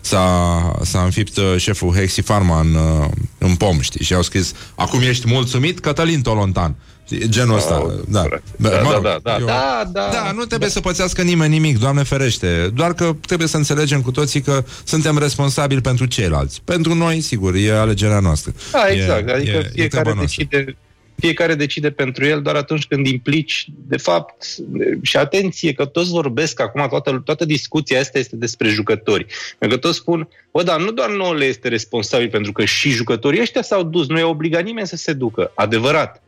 s-a, s-a înfipt uh, șeful Hexi Pharma în, uh, în pom, știi, și au scris, acum ești mulțumit, Cătălin Tolontan. Știi, Genul ăsta, Oh, da. corect. Bă, Da, mă da, rog, da, da, eu- da, da. da, nu trebuie să pățească nimeni nimic, Doamne ferește, doar că trebuie să înțelegem cu toții că suntem responsabili pentru ceilalți. Pentru noi, sigur, e alegerea noastră. Da, E- exact. adică e- e fiecare treaba noastră. decide fiecare decide pentru el doar atunci când implici, de fapt, și atenție că toți vorbesc acum, toată, toată discuția asta este despre jucători. Pentru că toți spun, bă, dar nu doar nouă le este responsabil pentru că și jucătorii ăștia s-au dus, nu i-a obligat nimeni să se ducă. Adevărat.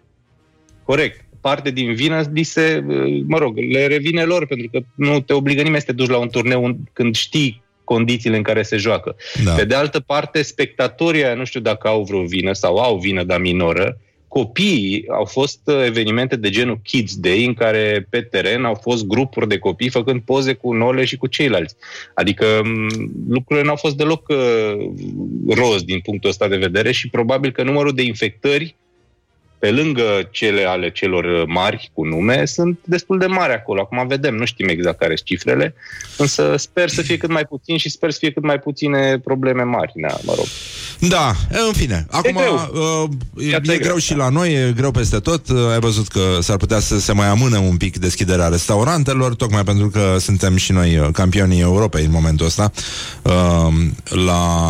Corect. Parte din vină li se, mă rog, le revine lor, pentru că nu te obligă nimeni să te duci la un turneu când știi condițiile în care se joacă. Da. Pe de altă parte, spectatorii aia, nu știu dacă au vreo vină sau au vină, dar minoră, copiii au fost uh, evenimente de genul Kids Day în care pe teren au fost grupuri de copii făcând poze cu Nole și cu ceilalți. Adică m, lucrurile n-au fost deloc uh, roz din punctul ăsta de vedere și probabil că numărul de infectări pe lângă cele ale celor mari cu nume, sunt destul de mari acolo. Acum vedem, nu știm exact care sunt cifrele, însă sper să fie cât mai puțin și sper să fie cât mai puține probleme mari. Da, mă rog. Da, e, în fine. Acum greu. uh, e, Viața e e greu greu, și da. la noi, e greu peste tot. Uh, Ai văzut că s-ar putea să se mai amâne un pic deschiderea restaurantelor, tocmai pentru că suntem și noi uh, campionii Europei în momentul ăsta uh, la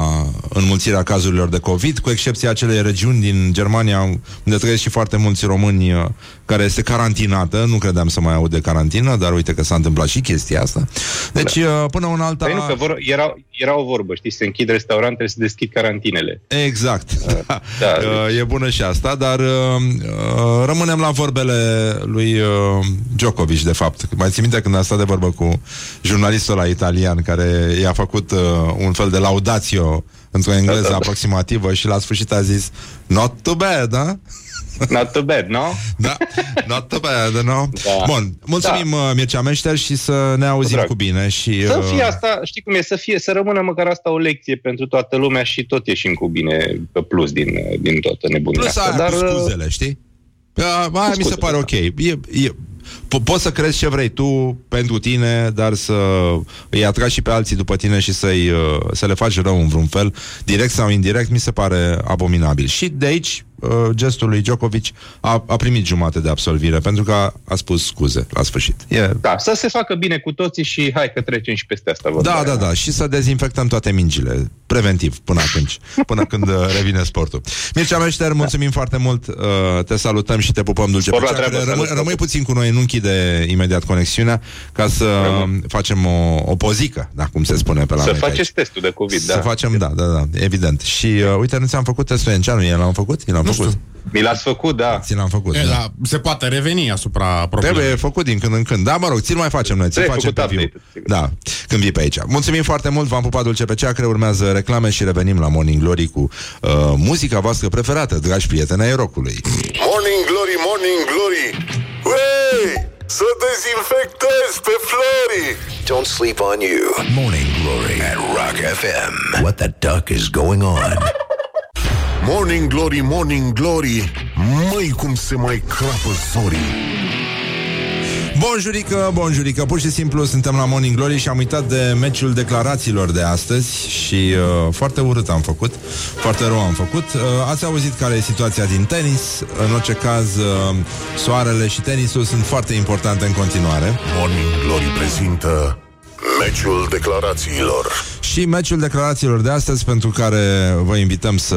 înmulțirea cazurilor de COVID, cu excepția acelei regiuni din Germania unde trăiesc și foarte mulți români uh, care este carantinată. Nu credeam să mai aud de carantină, dar uite că s-a întâmplat și chestia asta. Deci, uh, până un alta... Păi nu, că vor, era, era o vorbă, știți, se închid restaurantele, se deschid carantinele. Exact. Da. da. Uh, e bună și asta, dar uh, uh, rămânem la vorbele lui uh, Djokovic, de fapt. Mai ții minte când a stat de vorbă cu jurnalistul la italian care i-a făcut uh, un fel de laudatio într-o engleză Da, da, da. aproximativă și la sfârșit a zis Not too bad, da? Not too bad, no? Da, not too bad, no? Da. Bun, mulțumim da. Mircea Meșter și să ne auzim drag. cu bine și... Să uh, fie asta, știi cum e, să fie, să rămână măcar asta o lecție pentru toată lumea și tot ieșim cu bine pe plus din, din toată nebunia Plus asta. aia Dar, cu scuzele, știi? Aia mi se scuzele, pare da. ok. E, e, po- poți să crezi ce vrei tu pentru tine, dar să îi atragi și pe alții după tine și să-i, uh, să le faci rău în vreun fel, direct sau indirect, mi se pare abominabil. Și de aici, uh, gestul lui Djokovic a, a primit jumate de absolvire, pentru că a, a spus scuze la sfârșit. E, da, să se facă bine cu toții și hai că trecem și peste asta. vorba da, aia. da, da, și să dezinfectăm toate mingile, preventiv, până atunci, până când uh, revine sportul. Mircea Meșter, mulțumim foarte mult, uh, te salutăm și te pupăm dulce Spor pe la ceacră. treabă, Rămâi, salut, rămâi puțin cu noi, nu închide imediat conexiunea, ca să Rămân. facem o, o pozică, da, cum se spune pe la Să noi pe faceți aici. testul de COVID, Să da. facem, da, da, da, evident. Și uh, uite, nu ți-am făcut testul Enceanu, el l-am făcut? El l-am Nu făcut. știu. Mi l-ați făcut, da. Ți l-am făcut. E, da. da, se poate reveni asupra problemei. Trebuie făcut din când în când. Da, mă rog, ți-l mai facem noi, ți-l Trebuie facem pe făcut viu. update-ul, sigur. Da, când vii pe aici. Mulțumim foarte mult, v-am pupat dulce pe ceacre, urmează reclame și revenim la Morning Glory cu uh, muzica voastră preferată, dragi prieteni ai rockului. Morning Glory, Morning Glory Uei, să dezinfectez pe Flori Don't sleep on you. Morning Glory at Rock FM. What the duck is going on? Morning Glory, Morning Glory Măi cum se mai crapă zorii Bonjurică, bonjurică, pur și simplu suntem la Morning Glory și am uitat de meciul declarațiilor de astăzi și uh, foarte urât am făcut, foarte rău am făcut. Uh, ați auzit care e situația din tenis, în orice caz uh, soarele și tenisul sunt foarte importante în continuare. Morning Glory prezintă Meciul declarațiilor Și meciul declarațiilor de astăzi, pentru care vă invităm să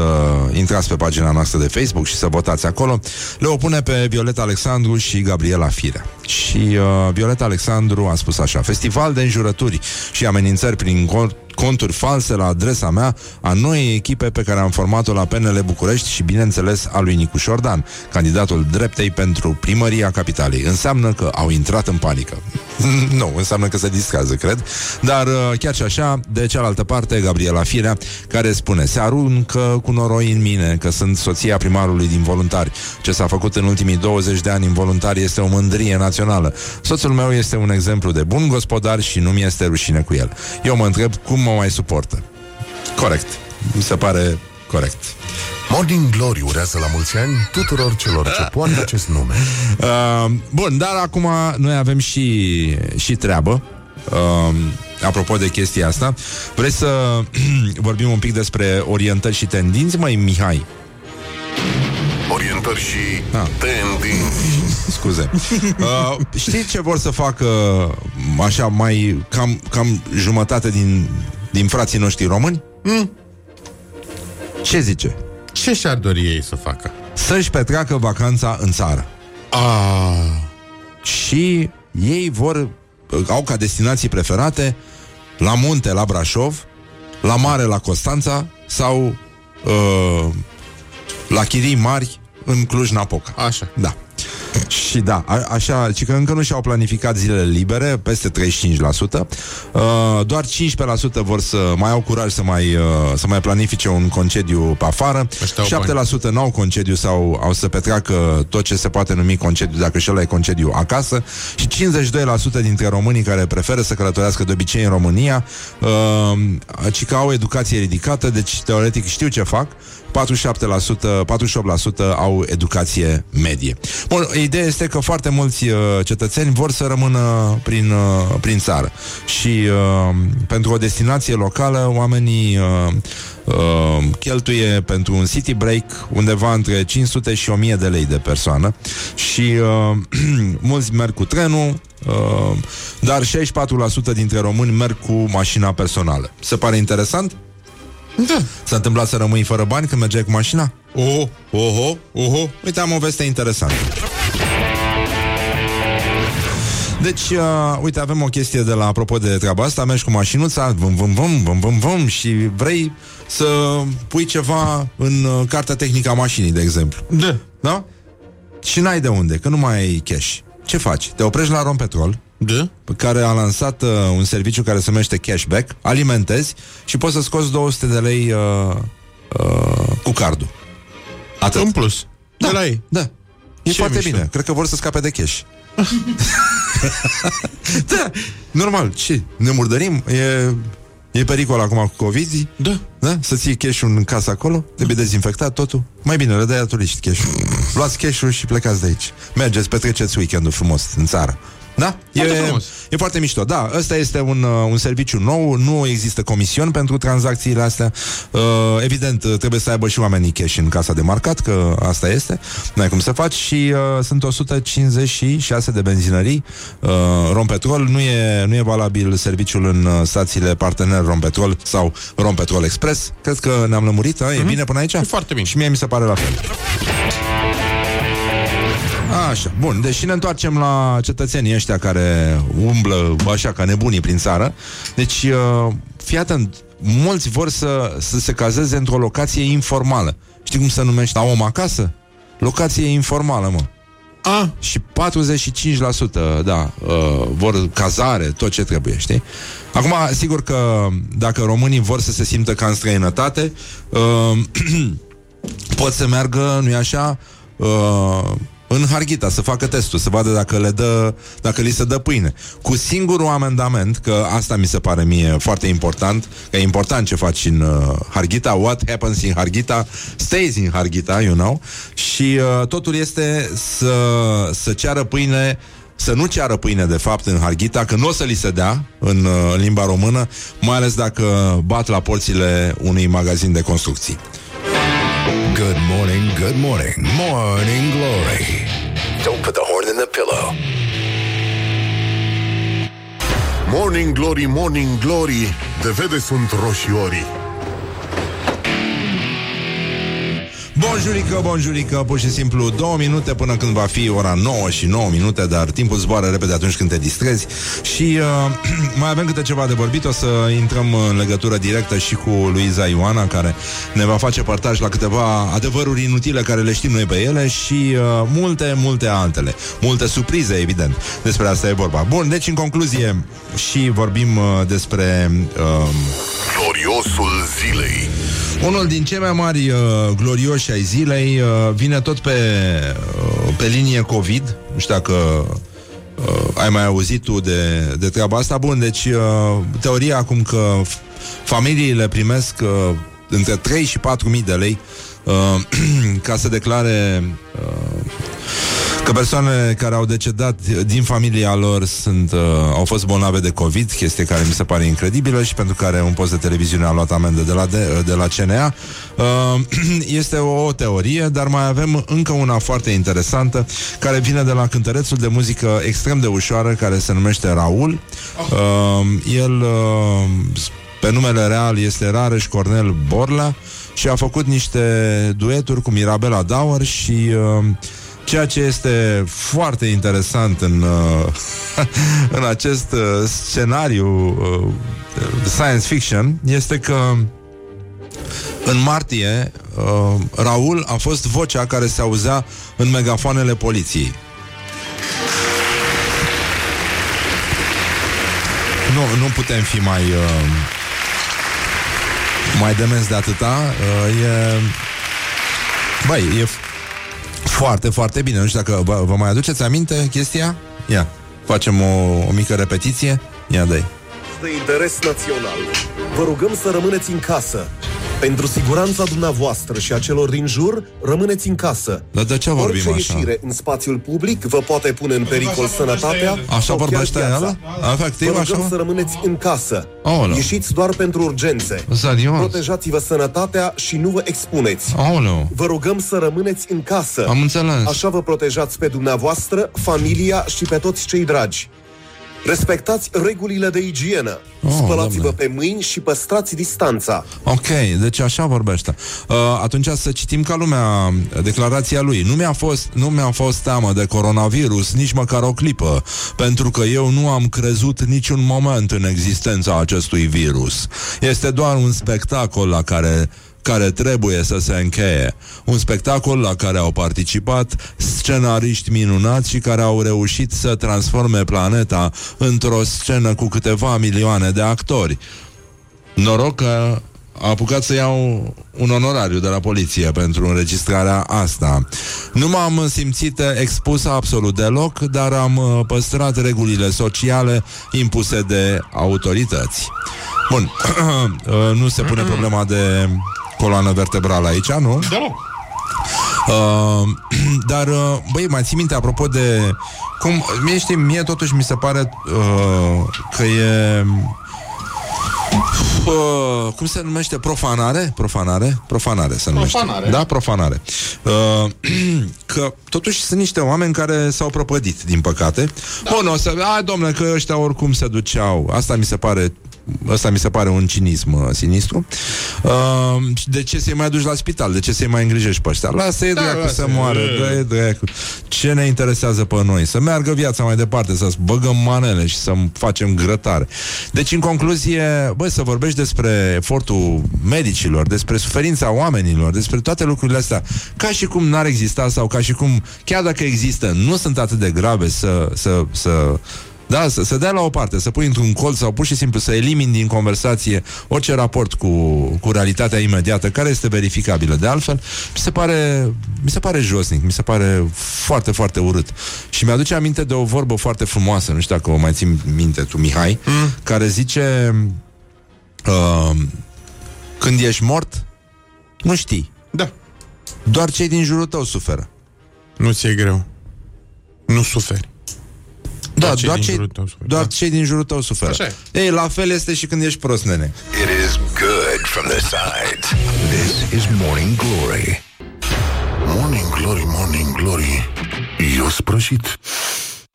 intrați pe pagina noastră de Facebook și să votați acolo, le opune pe Violeta Alexandru și Gabriela Firea. Și uh, Violeta Alexandru a spus așa, festival de înjurături și amenințări prin cont- conturi false la adresa mea a noii echipe pe care am format-o la PNL București și, bineînțeles, a lui Nicu Șordan, candidatul dreptei pentru primăria capitalei. Înseamnă că au intrat în panică. nu, înseamnă că se distrează, cred. Dar uh, chiar și așa, de cealaltă parte, Gabriela Firea, care spune, se aruncă cu noroi în mine că sunt soția primarului din voluntari. Ce s-a făcut în ultimii 20 de ani în voluntari este o mândrie națională. Soțul meu este un exemplu de bun gospodar și nu mi este rușine cu el. Eu mă întreb cum mă mai suportă. Corect. Mi se pare corect. Morning Glory urează la mulți ani tuturor celor ce poartă acest nume Uh, bun, dar acum noi avem și, și treabă. Uh, apropo de chestia asta, vrei să vorbim un pic despre orientări și tendinți, mai Mihai? Orientări și Ah. tendinți Scuze. Uh, știi ce vor să facă așa mai cam, cam jumătate din, din frații noștri români? Mm. Ce zice? Ce și-ar dori ei să facă? Să-și petreacă vacanța în țară. Ah, și ei vor au ca destinații preferate la munte la Brașov, la mare la Constanța sau uh, la chirii mari în Cluj-Napoca. Așa. Da. Și da, a, așa, ci că încă nu și-au planificat zilele libere, peste 35%. Uh, doar 15% vor să mai au curaj să mai, uh, să mai planifice un concediu pe afară. Ăștia au 7% n-au concediu sau au să petreacă tot ce se poate numi concediu, dacă și ăla e concediu acasă. Și 52% dintre românii care preferă să călătorească de obicei în România, uh, ci că au educație ridicată, deci teoretic știu ce fac. 47%, 48% au educație medie. Bun, ideea este că foarte mulți uh, cetățeni vor să rămână prin, uh, prin țară și uh, pentru o destinație locală oamenii uh, uh, cheltuie pentru un city break undeva între 500 și 1000 de lei de persoană și uh, mulți merg cu trenul, uh, dar 64% dintre români merg cu mașina personală. Se pare interesant? Da. S-a întâmplat să rămâi fără bani când mergeai cu mașina? Oho, Oho, oho, uite, am o veste interesantă. Deci, uh, uite, avem o chestie de la, apropo de treaba asta, mergi cu mașinuța, văm, văm, văm, văm, văm, văm, și vrei să pui ceva în uh, cartea tehnică a mașinii, de exemplu. da. Da? Și n-ai de unde, că nu mai ai cash. Ce faci? Te oprești la Rompetrol, Da? pe care a lansat uh, un serviciu care se numește cashback, alimentezi și poți să scoți 200 de lei uh, uh, cu cardul. Atât. În plus. De la ei. Da. E Ce foarte mișto. bine. Cred că vor să scape de cash. da, normal. Ce? Ne murdărim? E, e pericol acum cu COVID? Da. Da? Să ții cash-ul în casă acolo? Trebuie dezinfectat totul? Mai bine, le dai la turiști cash Luați cash și plecați de aici. Mergeți, petreceți weekendul frumos în țară. Da? Foarte e, frumos. e foarte mișto. Da, ăsta este un, uh, un serviciu nou, nu există comision pentru tranzacțiile astea. Uh, evident, uh, trebuie să aibă și oamenii cash în casa de marcat, că asta este. Nu ai cum să faci și uh, sunt 156 de benzinării uh, Rompetrol. Nu e, nu e valabil serviciul în uh, stațiile partener Rompetrol sau Rompetrol Express. Cred că ne-am lămurit, a? e bine până aici? E foarte bine. Și mie mi se pare la fel. Așa, bun, deci și ne întoarcem la cetățenii ăștia care umblă așa ca nebunii prin țară. Deci, uh, fii atent, mulți vor să, să se cazeze într-o locație informală. Știi cum se numește? La om acasă? Locație informală, mă. A, Și 45% da, uh, vor cazare, tot ce trebuie, știi? Acum, sigur că dacă românii vor să se simtă ca în străinătate, uh, pot să meargă, nu-i așa, uh, în Harghita, să facă testul, să vadă dacă le dă, dacă li se dă pâine. Cu singurul amendament, că asta mi se pare mie foarte important, că e important ce faci în uh, Harghita, what happens in Harghita, stays in Harghita, you know, și uh, totul este să, să ceară pâine să nu ceară pâine, de fapt, în Harghita, că nu o să li se dea în uh, limba română, mai ales dacă bat la porțile unui magazin de construcții. Good morning, good morning, morning glory. Don't put the horn in the pillow. Morning Glory, Morning Glory De vede sunt roșiorii Bonjurică, bonjurică, pur și simplu două minute până când va fi ora 9 și 9 minute, dar timpul zboară repede atunci când te distrezi și uh, mai avem câte ceva de vorbit, o să intrăm în legătură directă și cu Luiza Ioana, care ne va face partaj la câteva adevăruri inutile care le știm noi pe ele și uh, multe, multe altele. Multe surprize, evident. Despre asta e vorba. Bun, deci în concluzie și vorbim uh, despre... Uh, Gloriosul zilei unul din cei mai mari uh, glorioși ai zilei uh, vine tot pe, uh, pe linie COVID. Nu știu dacă uh, ai mai auzit tu de, de treaba asta. Bun, deci uh, teoria acum că f- familiile primesc uh, între 3 și 4 mii de lei uh, ca să declare uh, că persoanele care au decedat din familia lor sunt, uh, au fost bolnave de COVID, chestie care mi se pare incredibilă și pentru care un post de televiziune a luat amendă de la, de, de la CNA. Uh, este o teorie, dar mai avem încă una foarte interesantă care vine de la cântărețul de muzică extrem de ușoară care se numește Raul. Uh, el, uh, pe numele real, este Rareș Cornel Borla și a făcut niște dueturi cu Mirabela Dauer și uh, Ceea ce este foarte interesant în, uh, în acest uh, scenariu uh, science fiction este că în martie uh, Raul a fost vocea care se auzea în megafoanele poliției. Nu, nu putem fi mai uh, mai demenți de atâta. Uh, e Băi, e f- foarte, foarte bine. Nu știu dacă vă, vă mai aduceți aminte chestia? Ia, facem o, o mică repetiție. Ia, dai. De interes național. Vă rugăm să rămâneți în casă. Pentru siguranța dumneavoastră și a celor din jur, rămâneți în casă. Dar de ce vorbim Orice așa? ieșire în spațiul public vă poate pune în pericol sănătatea Așa sau chiar vorbește viața. el? Efectiv, Vă rugăm așa? să rămâneți în casă. Aoleu. Ieșiți doar pentru urgențe. Serios? Protejați-vă sănătatea și nu vă expuneți. Aoleu. Vă rugăm să rămâneți în casă. Am înțeles. Așa vă protejați pe dumneavoastră, familia și pe toți cei dragi. Respectați regulile de igienă. Oh, Spălați-vă Doamne. pe mâini și păstrați distanța. Ok, deci așa vorbește. Uh, atunci să citim ca lumea declarația lui. Nu mi-a fost, nu mi-a fost teamă de coronavirus nici măcar o clipă, pentru că eu nu am crezut niciun moment în existența acestui virus. Este doar un spectacol la care care trebuie să se încheie. Un spectacol la care au participat scenariști minunați și care au reușit să transforme planeta într-o scenă cu câteva milioane de actori. Noroc că a apucat să iau un onorariu de la poliție pentru înregistrarea asta. Nu m-am simțit expus absolut deloc, dar am uh, păstrat regulile sociale impuse de autorități. Bun, uh, nu se pune problema de coloană vertebrală aici, nu? Deloc. Uh, dar, uh, băi, mai ții minte, apropo de... Cum, mie, știi, mie totuși mi se pare uh, că e... Uh, cum se numește? Profanare? Profanare? Profanare se numește. Profanare. Da, profanare. Uh, că totuși sunt niște oameni care s-au prăpădit, din păcate. Da. Bun, o să... Ai, domnule, că ăștia oricum se duceau. Asta mi se pare Ăsta mi se pare un cinism uh, sinistru. Uh, de ce să-i mai aduci la spital? De ce să-i mai îngrijești pe ăștia? Lasă-i da, dracu să moară. dă dracu. Ce ne interesează pe noi? Să meargă viața mai departe, să băgăm manele și să facem grătare. Deci, în concluzie, băi, să vorbești despre efortul medicilor, despre suferința oamenilor, despre toate lucrurile astea, ca și cum n-ar exista sau ca și cum, chiar dacă există, nu sunt atât de grave să, să, să da, să se dea la o parte, să pui într-un colț sau pur și simplu să elimini din conversație orice raport cu, cu realitatea imediată, care este verificabilă. De altfel, mi se pare, mi se pare josnic, mi se pare foarte, foarte urât. Și mi-aduce aminte de o vorbă foarte frumoasă, nu știu dacă o mai țin minte tu, Mihai, mm. care zice uh, când ești mort, nu știi. Da. Doar cei din jurul tău suferă. Nu ți-e greu. Nu suferi. Da, cei doar, din cei, jurul tău suferă, doar da. cei din jurul tău suferă. Așa e. Ei, la fel este și când ești prost, nene. It is good from the sides. This is Morning Glory. Morning Glory, Morning Glory Eu sprășit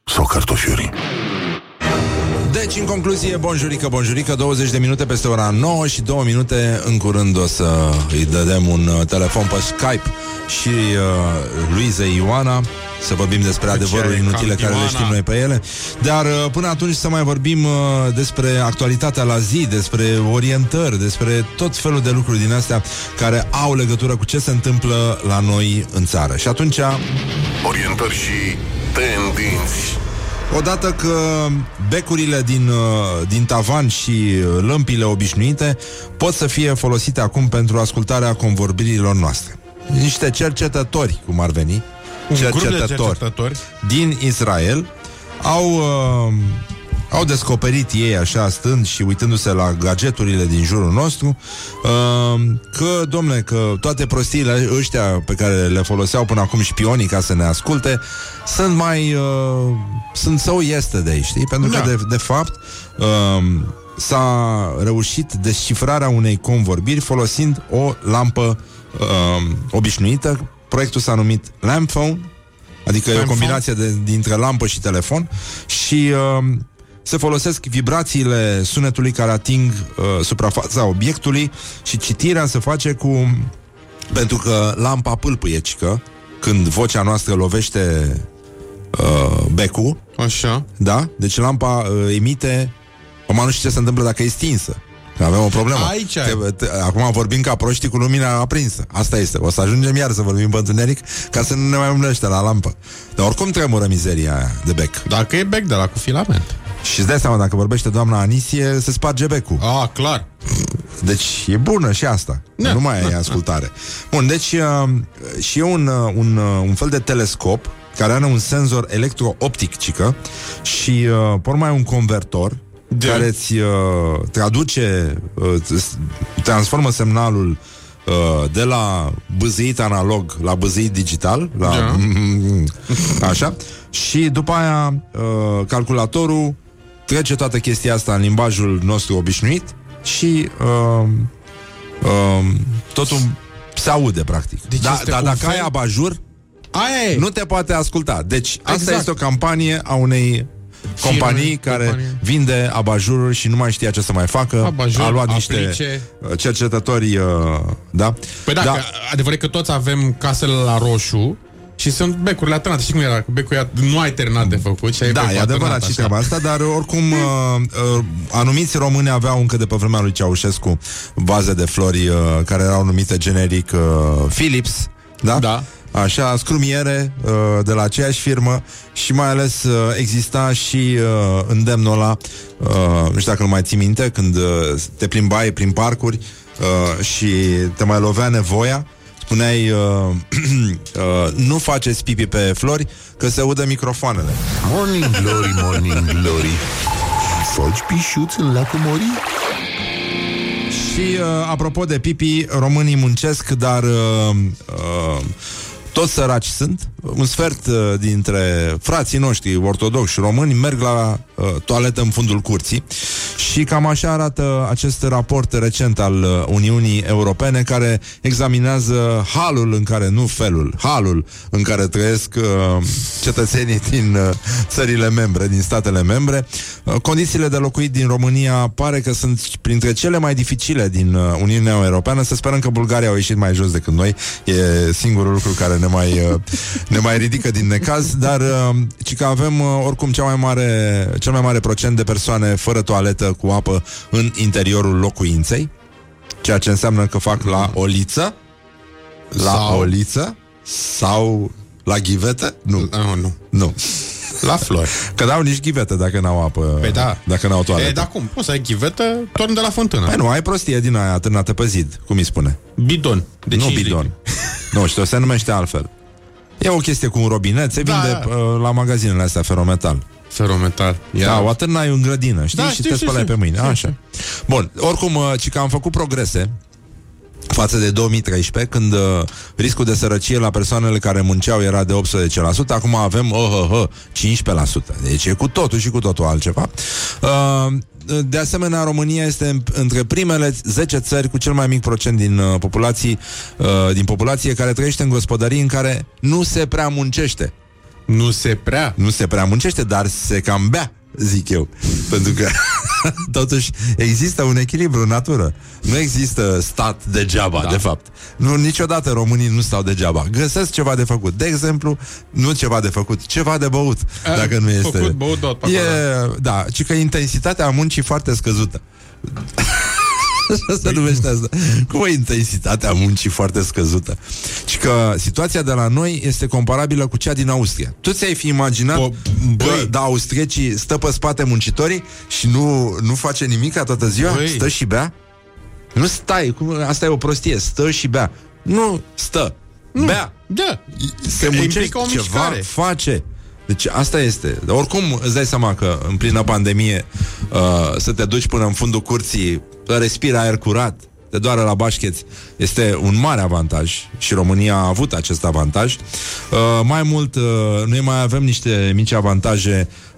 Sau cartofiuri Deci, în concluzie, bonjurică, bonjurică 20 de minute peste ora 9 și 2 minute În curând o să îi dădem un uh, telefon pe Skype Și uh, Luiza Ioana Să vorbim despre adevăruri cam inutile Care le Ioana. știm noi pe ele. Dar uh, până atunci să mai vorbim uh, Despre actualitatea la zi Despre orientări Despre tot felul de lucruri din astea Care au legătură cu ce se întâmplă la noi în țară. Și atunci Orientări și tendinți Odată că becurile din, uh, din tavan și uh, lămpile obișnuite pot să fie folosite acum pentru ascultarea convorbirilor noastre. Niște cercetători, cum ar veni, Un grup de cercetători. din Israel au, uh, au descoperit ei așa stând și uitându-se la gadgeturile din jurul nostru uh, că, domnule, că toate prostiile ăștia pe care le foloseau până acum șpionii ca să ne asculte sunt mai uh, sunt so yesterday, știi? Pentru că Da. de, de fapt uh, s-a reușit descifrarea unei convorbiri folosind o lampă uh, obișnuită. Proiectul s-a numit Lamp Phone Adică e o Lamp combinație de, dintre lampă și telefon și uh, se folosesc vibrațiile sunetului care ating uh, suprafața obiectului și citirea se face cu... Pentru că lampa pâlpâie, cică, când vocea noastră lovește uh, becul, Așa. da? Deci lampa uh, emite... Acum nu știu ce se întâmplă dacă e stinsă. Că avem o problemă. Aici ai. Te, te, acum vorbim ca proștii cu lumina aprinsă. Asta este. O să ajungem iar să vorbim pe întuneric ca să nu ne mai umblește la lampă. Dar oricum tremură mizeria aia de bec. Dacă e bec de la cu filament. Și îți dai seama, dacă vorbește doamna Anisie, se sparge becul. Ah, clar. Deci e bună și asta. Da. Nu mai e ascultare. Bun, deci uh, și e un, uh, un, uh, un fel de telescop care are un senzor electro-optic, cică, și uh, por mai un convertor De- care îți uh, traduce, uh, îți transformă semnalul uh, de la băzăit analog la băzăit digital, la Da. așa, și după aia uh, calculatorul trece toată chestia asta în limbajul nostru obișnuit și uh, uh, totul se aude, practic. Deci da, este dar un dacă fel- ai abajur, Aia e. nu te poate asculta. Deci asta Exact. este o campanie a unei companii care companie. vinde abajururi și nu mai știa ce să mai facă. Abajur, a luat niște aplice. uh, cercetători, uh, da? Păi da, da. adevărat că toți avem casele la roșu și sunt becurile alternate. Știi cum era? Că Becul e- nu ai terminat de făcut și ai Da, becul e adevărat alternat, și așa. treaba asta, dar oricum uh, uh, anumiți români aveau încă de pe vremea lui Ceaușescu vaze de flori uh, care erau numite generic uh, Philips, da? Da. Așa, scrumiere uh, de la aceeași firmă și mai ales uh, exista și uh, îndemnul ăla, uh, nu știu dacă îl mai ții minte, când uh, te plimbai prin parcuri uh, și te mai lovea nevoia, spuneai uh, uh, nu faceți pipi pe flori că se udă microfoanele. Morning glory, morning glory Faci pișuți în lacul Mori? Și uh, apropo de pipi, românii muncesc, dar uh, uh, toți săraci sunt. Un sfert uh, dintre frații noștri ortodoxi români merg la uh, toaletă în fundul curții și cam așa arată acest raport recent al uh, Uniunii Europene care examinează halul în care, nu felul, halul în care trăiesc uh, cetățenii din uh, țările membre, din statele membre. Uh, condițiile de locuit din România pare că sunt printre cele mai dificile din uh, Uniunea Europeană. Să sperăm că Bulgaria au ieșit mai jos decât noi. E singurul lucru care ne mai, uh, ne mai ridică din necaz, dar uh, ci că avem uh, oricum cea mai mare, cel mai mare procent de persoane fără toaletă cu apă în interiorul locuinței, ceea ce înseamnă că fac la oliță, la Sau- oliță sau la ghivetă? Nu. Nu, nu. Nu. La flori. Că n-au nici ghivete dacă n-au apă. Păi da. Dacă n-au toaletă. E, dar cum? Poți să ai ghivetă, torn de la fântână. Păi nu, ai prostie din aia târnată pe zid, cum îi spune. Bidon. De nu 5 bidon. litri. nu știu, se numește altfel. E o chestie cu un robinet, se Da, vinde da. uh, la magazinele astea ferometal. Ferometal. Ia. Da, o atârnai în grădină, știi? Da, și știu, te știu, spălai știu. pe mâine. Știu, Așa. Bun, oricum, uh, ci că am făcut progrese față de 2013, când uh, riscul de sărăcie la persoanele care munceau era de 18%, acum avem oh, oh, oh, 15%. Deci e cu totul și cu totul altceva. Uh, de asemenea, România este în- între primele 10 țări cu cel mai mic procent din uh, populații, uh, din populație care trăiește în gospodării în care nu se prea muncește. Nu se prea. Nu se prea muncește, dar se cam bea, zic eu. Pentru că, totuși, există un echilibru în natură. Nu există stat degeaba, da. de fapt. Nu, niciodată românii nu stau degeaba. Găsesc ceva de făcut. De exemplu, nu ceva de făcut, ceva de băut. A, dacă nu este... făcut, băut, tot pe E, acolo. da, ci că intensitatea muncii foarte scăzută. Așa se numește asta. Cum o intensitatea muncii foarte scăzută. Și că situația de la noi este comparabilă cu cea din Austria. Tu ți-ai fi imaginat Bă, că, băi. da, austriecii stă pe spate muncitorii și nu, nu face nimic toată ziua? Băi. Stă și bea? Nu stai, cum, asta e o prostie, stă și bea. Nu stă, Nu. bea. Da. Se Implică muncește o ceva, mișcare. face. Deci asta este. Dar oricum îți dai seama că în plină pandemie uh, să te duci până în fundul curții, să respiri aer curat, te doară la bașcheți, este un mare avantaj și România a avut acest avantaj. Uh, mai mult, uh, noi mai avem niște mici avantaje Uh,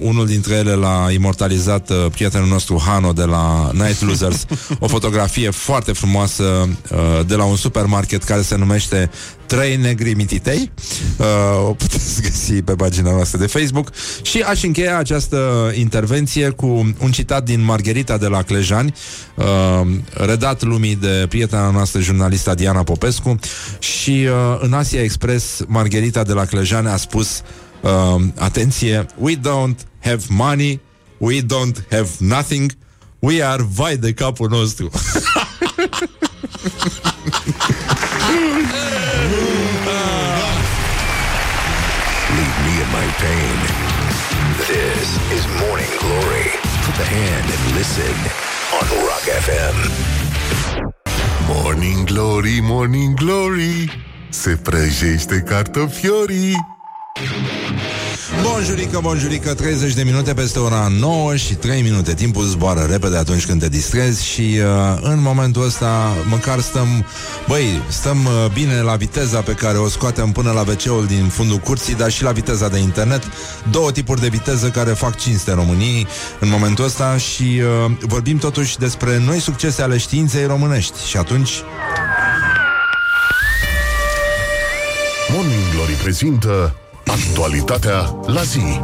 unul dintre ele l-a imortalizat uh, prietenul nostru Hano de la Night Losers. O fotografie foarte frumoasă uh, de la un supermarket care se numește Trei negri mititei. Uh, o puteți găsi pe pagina noastră de Facebook. Și aș încheia această intervenție cu un citat din Margherita de la Clejani uh, redat lumii de prietena noastră jurnalista Diana Popescu. Și uh, în Asia Express Margherita de la Clejani a spus uh, atenție, we don't have money, we don't have nothing, we are vai de capul nostru. Leave me in my pain. This is Morning Glory. Put the hand and listen on Rock FM. Morning Glory, Morning Glory Se prăjește cartofiorii Bonjurică, bonjurică, 30 de minute peste ora 9 și 3 minute. Timpul zboară repede atunci când te distrezi și uh, în momentul ăsta măcar stăm, băi, stăm uh, bine la viteza pe care o scoatem până la wc din fundul curții, dar și la viteza de internet. Două tipuri de viteză care fac cinste României în momentul ăsta și uh, vorbim totuși despre noi succese ale științei românești. Și atunci, Morning Glory prezintă Actualitatea la zi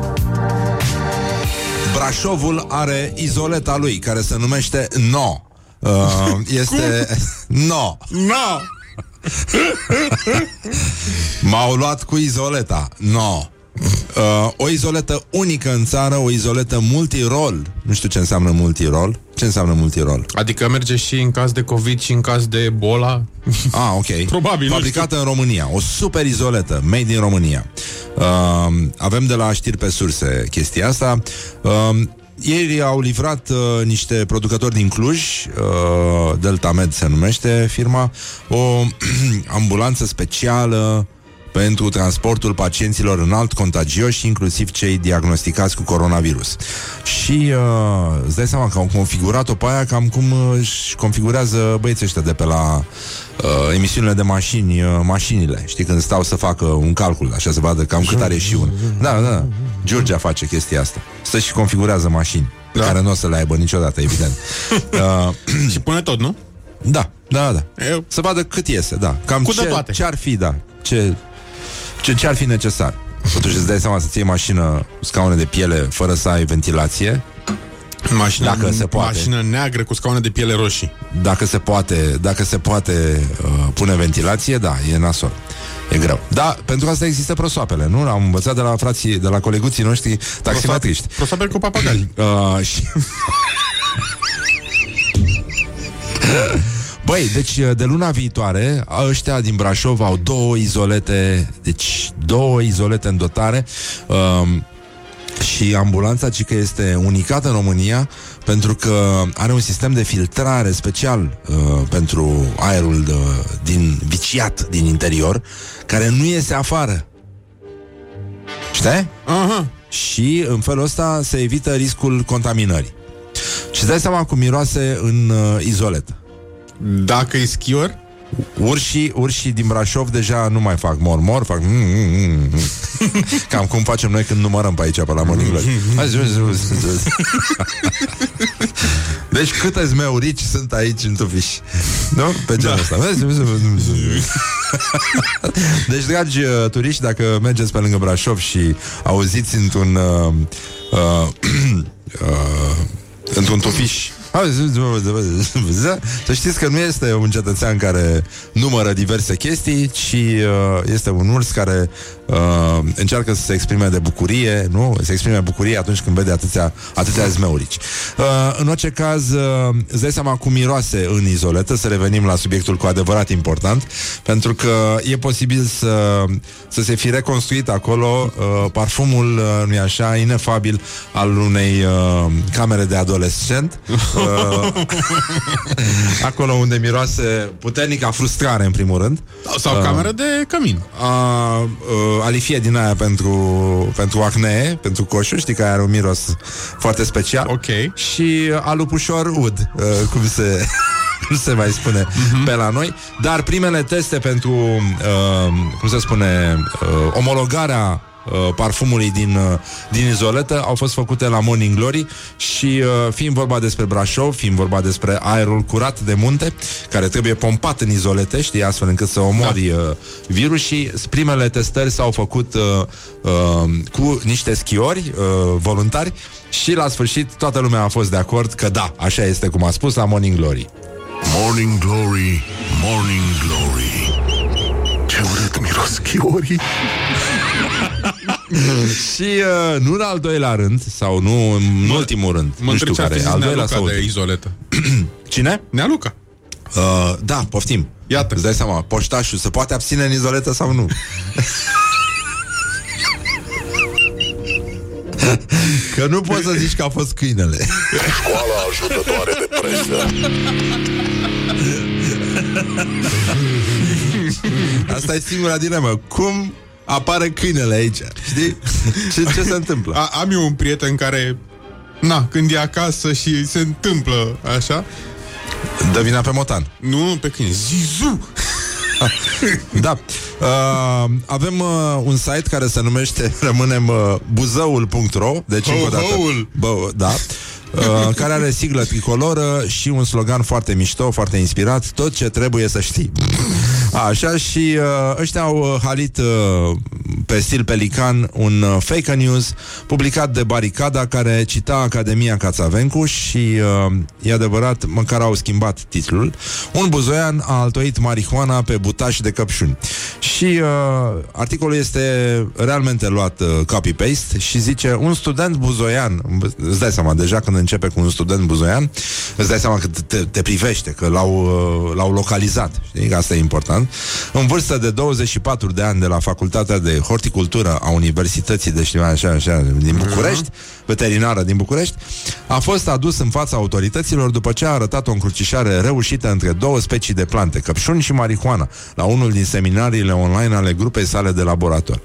Brașovul are izoleta lui, care se numește No. Uh, este... No. No! M-au luat cu izoleta. No. Uh, o izoletă unică în țară, o izoletă multirol. Nu știu ce înseamnă multirol. Ce înseamnă multirol? Adică merge și în caz de COVID și în caz de Ebola. Ah, ok. Probabil, nu Fabricată în România. O super izoletă, made in România. Uh, avem de la știri pe surse chestia asta. Uh, ieri au livrat uh, niște producători din Cluj, uh, Delta Med se numește firma, o ambulanță specială pentru transportul pacienților înalt contagioși, inclusiv cei diagnosticați cu coronavirus. Și uh, îți dai seama că au configurat-o pe aia cam cum își configurează băieții ăștia de pe la uh, emisiunile de mașini, uh, mașinile. Știi, când stau să facă un calcul, așa să vadă cam cât are și un. Da, da, Georgia face chestia asta. Stă și configurează mașini, pe Da. care nu o să le aibă niciodată, evident. uh, Și pune tot, nu? da, da, da. Eu- Să vadă cât iese, da. Cam Cu de ce, toate. ce ar fi, da. Ce, ce, ce ar fi necesar. Totuși îți dai seama să-ți iei mașină cu scaune de piele fără să ai ventilație, Mașina, Dacă se poate. Mașină neagră cu scaune de piele roșii. dacă se poate, dacă se poate uh, pune ventilație, da, e nasol. E greu. Da, pentru asta există prosoapele, nu? Am învățat de la frații, de la coleguții noștri taximetriști. Prosoape cu papagali. Uh, și... Băi, deci de luna viitoare ăștia din Brașov au două izolete, deci două izolete în dotare um, și ambulanța ci că este unicată în România pentru că are un sistem de filtrare special uh, pentru aerul de, din viciat din interior care nu iese afară. Știi? Aha. și în felul ăsta se evită riscul contaminării. Și îți dai seama cum miroase în uh, izoletă. Dacă e schior, Urșii, urșii din Brașov deja nu mai fac mor-mor, fac... mm, mm, mm, mm. Cam cum facem noi când numărăm pe aici, pe la Morning Glory. Hai, zi, zi, zi, zi. Deci câte zmeurici sunt aici în tufiș. Nu? Pe genul ăsta. Deci, dragi uh, turiști, dacă mergeți pe lângă Brașov și auziți într-un uh, uh, uh, într-un tufiș să știți că nu este un cetățean care numără diverse chestii, ci uh, este un urs care uh, încearcă să se exprime de bucurie, nu? Se exprime bucurie atunci când vede atâția, atâtea zmeurici. Uh, în orice caz, uh, îți dai seama cum miroase în izoletă, să revenim la subiectul cu adevărat important, pentru că e posibil să, să se fi reconstruit acolo uh, parfumul, uh, nu-i așa, inefabil al unei uh, camere de adolescent. Uh, acolo unde miroase puternica frustrare, în primul rând. sau cameră de cămin. A, uh, alifie din aia pentru, pentru acne, pentru coșuri, știi că are un miros foarte special. Ok. Și alupușor ud, uh, cum se... cum se mai spune Mhm. pe la noi Dar primele teste pentru uh, Cum se spune uh, Omologarea uh, parfumului din, uh, din izoletă au fost făcute la Morning Glory și uh, fiind vorba despre Brașov, fiind vorba despre aerul curat de munte, care trebuie pompat în izolete, știi, astfel încât să omori da. uh, virusii, primele testări s-au făcut uh, uh, cu niște schiori uh, voluntari și la sfârșit toată lumea a fost de acord că da, așa este cum a spus la Morning Glory. Morning Glory, Morning Glory Ce urât miros chiorii Și uh, nu în al doilea rând, sau nu în ultimul rând, Mă nu știu întreb ce ar care, fi al zis doilea Nealuca sau de ultimul. izoletă. Cine? Nealuca. Uh, da, poftim. Iată. Îți dai seama, poștașul se poate abține în izoletă sau nu? Că nu poți să zici că a fost câinele. Școala ajutătoare de presă Asta e singura dilemă. Cum apare câinele aici? Știi? Ce, ce se întâmplă? A, am eu un prieten care Na, când e acasă și se întâmplă așa Dă vina pe motan. Nu, pe câine Zizu Da. Uh, avem uh, un site care se numește rămânem uh, buzăul.ro Deci încă o dată. Ho-houl. Bă, da. Uh, care are siglă tricoloră și un slogan foarte mișto, foarte inspirat, tot ce trebuie să știi. Așa și uh, ăștia au uh, halit uh, pe stil pelican un uh, fake news publicat de Baricada care cita Academia Cațavencu și uh, e adevărat, măcar au schimbat titlul. Un buzoian a altoit marihuana pe butaș de căpșuni. Și uh, articolul este realmente luat uh, copy-paste și zice un student buzoian, îți dai seama, deja când începe cu un student buzoian, îți dai seama că te, te privește, că l-au, uh, l-au localizat, știi, că asta e important. În vârstă de 24 de ani de la Facultatea de Horticultură a Universității de știu, așa, așa, din București, veterinară din București, a fost adus în fața autorităților după ce a arătat o încrucișare reușită între două specii de plante, căpșuni și marihuana, la unul din seminariile online ale grupei sale de laborator.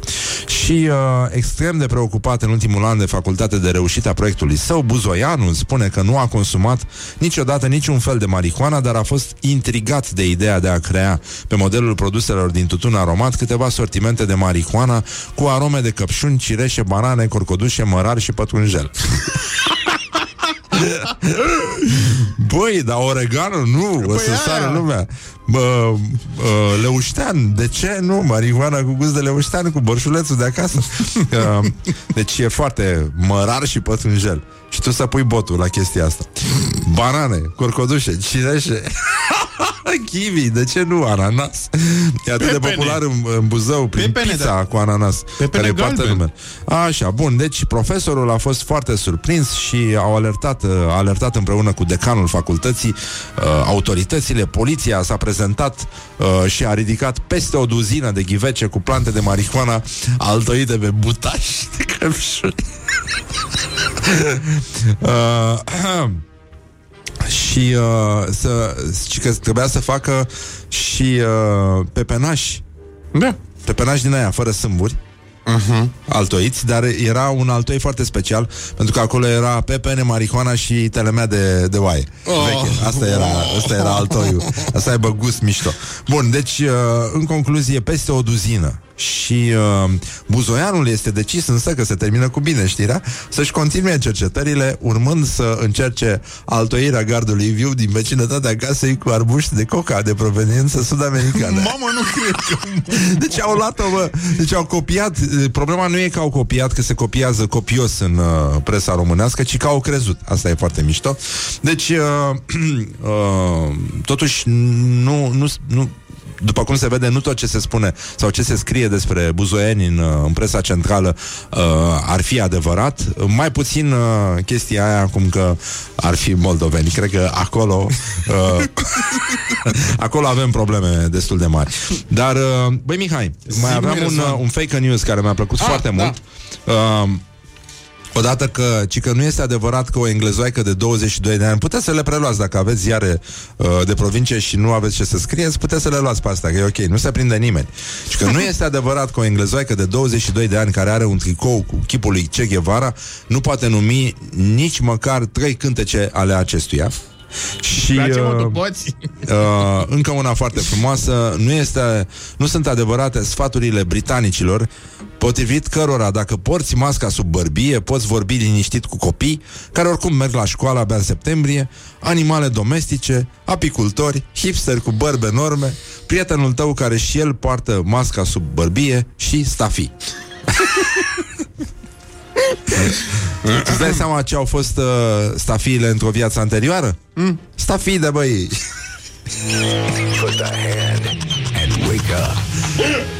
Și uh, extrem de preocupat în ultimul an de facultate de reușită a proiectului său, Buzoianu spune că nu a consumat niciodată niciun fel de marihuana, dar a fost intrigat de ideea de a crea pe modelul produselor din tutun aromat câteva sortimente de marihuana cu arome de căpșuni, cireșe, banane, corcodușe, mărar și pătrunjel. Băi, dar oregano nu, o să sară lumea. Bă, bă, leuștean, de ce nu? Marihuana cu gust de leuștean, cu borșulețul de acasă. Uh, deci e foarte mărar și pătrunjel. Și tu să pui botul la chestia asta. Banane, curcodușe, cireșe, kiwi, de ce nu ananas? E atât de Pepene. popular în, în Buzău prin Pepene, pizza da. cu ananas. Pepene care e foarte galben. nume. Așa, bun, deci profesorul a fost foarte surprins și au alertat, uh, a alertat împreună cu decanul facultății, uh, autoritățile, poliția s-a prezentat uh, și a ridicat peste o duzină de ghivece cu plante de marihuana altoite pe butaș de căpșuni. uh, și uh, să, și că trebuia să facă și uh, pepenași Da. pepenași din aia, fără sâmburi Uh-huh. altoiți, dar era un altoi foarte special, pentru că acolo era pepene, marihuana și telemea de, de oaie. Oh. Veche. Asta era, asta era altoiul. Asta aibă gust mișto. Bun, deci, uh, în concluzie, peste o duzină. Și uh, Buzoianul este decis însă că se termină cu bine știrea Să-și continue cercetările Urmând să încerce altoirea gardului viu Din vecinătatea casei cu arbuști de coca De proveniență sud-americană Mamă, nu cred că... deci au luat-o, bă. Deci au copiat. Problema nu e că au copiat, că se copiază copios în uh, presa românească, ci că au crezut. Asta e foarte mișto. Deci, uh, uh, totuși, nu, nu, nu după cum se vede, nu tot ce se spune sau ce se scrie despre buzoieni în, uh, în presa centrală uh, ar fi adevărat. Mai puțin uh, chestia aia cum că ar fi moldoveni. Cred că acolo uh, acolo avem probleme destul de mari. Dar, uh, băi Mihai, mai Zi-mi, aveam un, Răzvan. uh, un fake news care mi-a plăcut Ah, foarte da. mult. Uh, Odată că, ci că nu este adevărat că o englezoaică de 22 de ani Puteți să le preluați dacă aveți ziare uh, de provincie Și nu aveți ce să scrieți Puteți să le luați pe astea, că e ok, nu se prinde nimeni. Și că nu este adevărat că o englezoaică de 22 de ani Care are un tricou cu chipul lui Che Guevara Nu poate numi nici măcar trei cântece ale acestuia. Și Place, mă, uh, tu poți? Uh, încă una foarte frumoasă. Nu, este, nu sunt adevărate sfaturile britanicilor Potrivit cărora dacă porți masca sub bărbie Poți vorbi liniștit cu copii Care oricum merg la școală abia în septembrie Animale domestice, apicultori Hipsteri cu bărbe enorme Prietenul tău care și el poartă masca sub bărbie Și stafii Îți dai seama ce au fost uh, stafiile într-o viață anterioară? Mm? Stafii de băi Put the hand and wake up.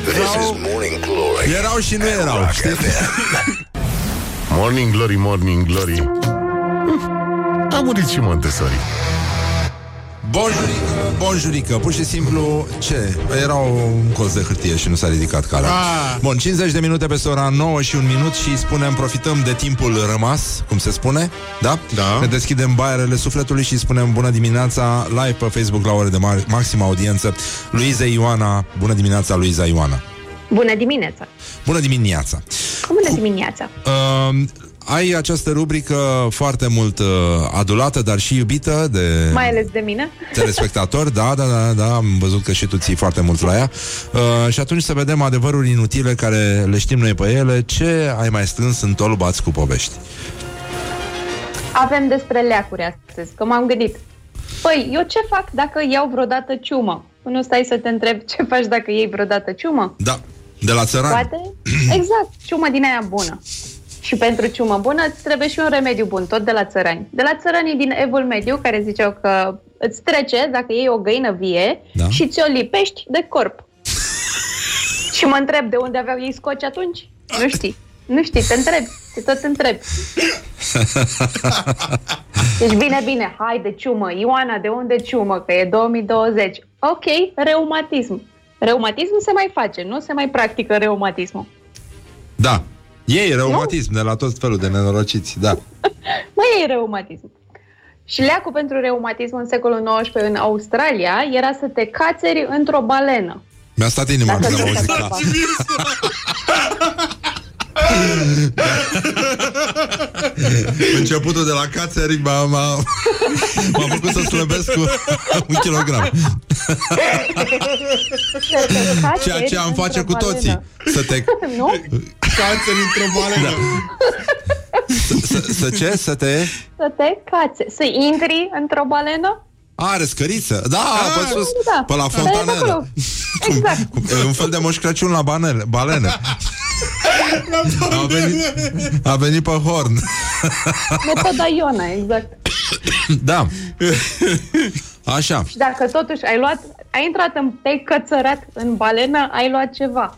This is Morning Glory. Erau și nu erau, Rock știi? FM. Morning Glory, Morning Glory Hm, A murit și Montessori Bonjurică, bonjurică, pur și simplu Ce? Era un colț de hârtie și nu s-a ridicat calea Ah. Bun, 50 de minute peste ora 9 și un minut Și spunem, profităm de timpul rămas Cum se spune, da? Da. Ne deschidem baierele sufletului și spunem Bună dimineața, live pe Facebook La ore de mari, maximă audiență Luiza Ioana, bună dimineața Luiza Ioana Bună dimineața! Bună dimineața Bună dimineața! uh, Ai această rubrică foarte mult uh, adulată Dar și iubită de Mai ales de mine. telespectatori, da, da, da, da, am văzut că și tu ții foarte mult la ea. Uh, și atunci să vedem adevăruri inutile care le știm noi pe ele. Ce ai mai strâns în tolbați cu povești? Avem despre leacuri astăzi, că m-am gândit. Păi, eu ce fac dacă iau vreodată ciumă? Nu stai să te întreb ce faci dacă iei vreodată ciumă? Da, de la țăran. Poate? Exact, ciumă din aia bună. Și pentru ciumă bună îți trebuie și un remediu bun, tot de la țărani. De la țăranii din Evul Mediu, care ziceau că îți trece dacă iei o găină vie Da. și ți-o lipești de corp. și mă întreb de unde aveau ei scoci atunci? Nu știi. Nu știi, te întrebi. Te tot întrebi. Deci bine, bine, hai de ciumă. Ioana, de unde ciumă? Că e 2020. Ok, reumatism. Reumatism se mai face, nu se mai practică reumatismul. Da, Ei, reumatism, de la tot felul de nenorociți, da. Mai e reumatism. Și șleacul pentru reumatism în secolul XIX în Australia era să te cațeri într-o balenă. Mi-a stat inima Dacă când am nu auzit. te Da. Începutul de la cațeri m-a, m-a, m-a făcut să slăbesc cu un kilogram. Să te cațeri Ceea ce am face cu într-o toții. balenă. Să te... nu? Cațeri într-o balenă. Să, să ce? Să te... Să te cațeri. Să intri într-o balenă? A, răscăriță. Da, pe sus. Da. Pe la Da, e fontanelă. acolo. Exact. E un fel de moș Crăciun la banele, balenă. A venit, a venit pe horn. Metoda Iona, exact. Da. Așa. Și dacă totuși ai luat, ai intrat în, te-ai cățărat în balenă, ai luat ceva.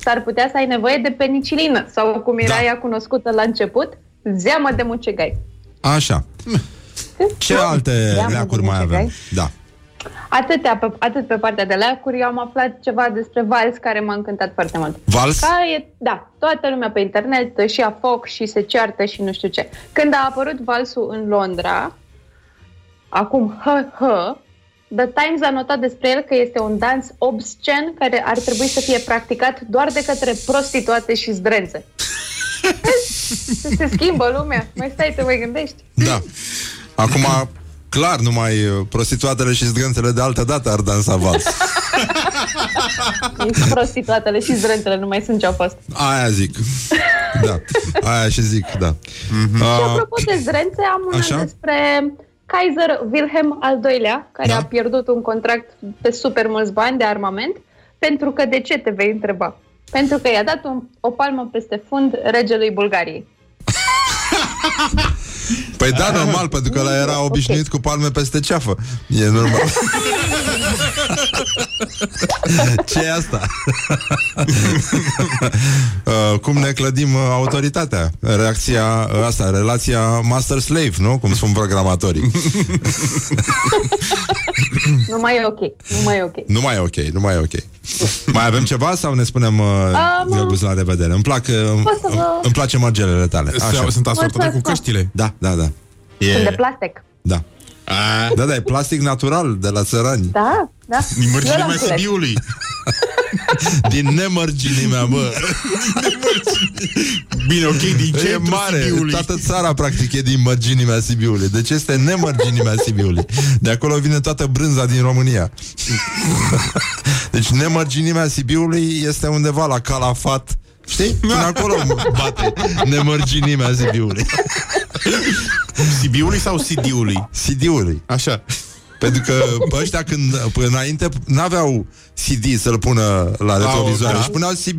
S-ar putea să ai nevoie de penicilină sau cum era Da. ea cunoscută la început, zeamă de mucegai. Așa. Ce alte Zeamă de leacuri mai mucegai. avem? Da. Atâtea pe, atât pe partea de leacuri, eu am aflat ceva despre vals care m-a încântat foarte mult. Vals? Care e, da, toată lumea pe internet și a foc și se ceartă și nu știu ce. Când a apărut valsul în Londra, acum hă, hă, The Times a notat despre el că este un dans obscen care ar trebui să fie practicat doar de către prostituate și zdrențe. Vezi? se schimbă lumea. Mai stai, te mai gândești. Da. Acum, clar, numai uh, prostituatele și zgânțele de altă dată ar dansa vals. Nici prostituatele și zdrențele nu mai sunt ce au fost. Aia zic. Da. Aia și zic, da. Și Uh, apropo de zdrențe, am una Așa? despre Kaiser Wilhelm al II-lea, care Da. a pierdut un contract de super mulți bani de armament, pentru că de ce te vei întreba? Pentru că i-a dat un, o palmă peste fund regelui Bulgariei. Păi da, normal, pentru că ăla era obișnuit cu palme peste ceafă. E normal. Ce e asta? uh, cum ne clădim uh, autoritatea? Reacția uh, asta, relația master-slave, nu? Cum spun programatorii. Nu mai e ok. Nu mai e ok. Nu mai e ok, nu mai e ok. Mai avem ceva sau ne spunem uh, Um, Găguț, la revedere? Îmi plac, uh, Pot să vă- îmi place mărgelele tale. Așa. Sunt asortate cu Mulțumesc. căștile. Da, da, da. Sunt de plastic. Da. Da, da, e plastic natural de la țărani. Da, da. Din Eu mărginimea l-am cules. Sibiului. Din nemărginimea, bă. Bine, ok, din E centrul mare, Sibiului. toată țara practic e din mărginimea Sibiului Deci este nemărginimea Sibiului De acolo vine toată brânza din România Deci nemărginimea Sibiului este undeva la Calafat Știi? Până acolo bate nemărginimea Sibiului Sibiului sau Sidiului? Sidiului Așa. Pentru că pe ăștia când până înainte n-aveau CD să-l pună la retrovizoare da. Și puneau CB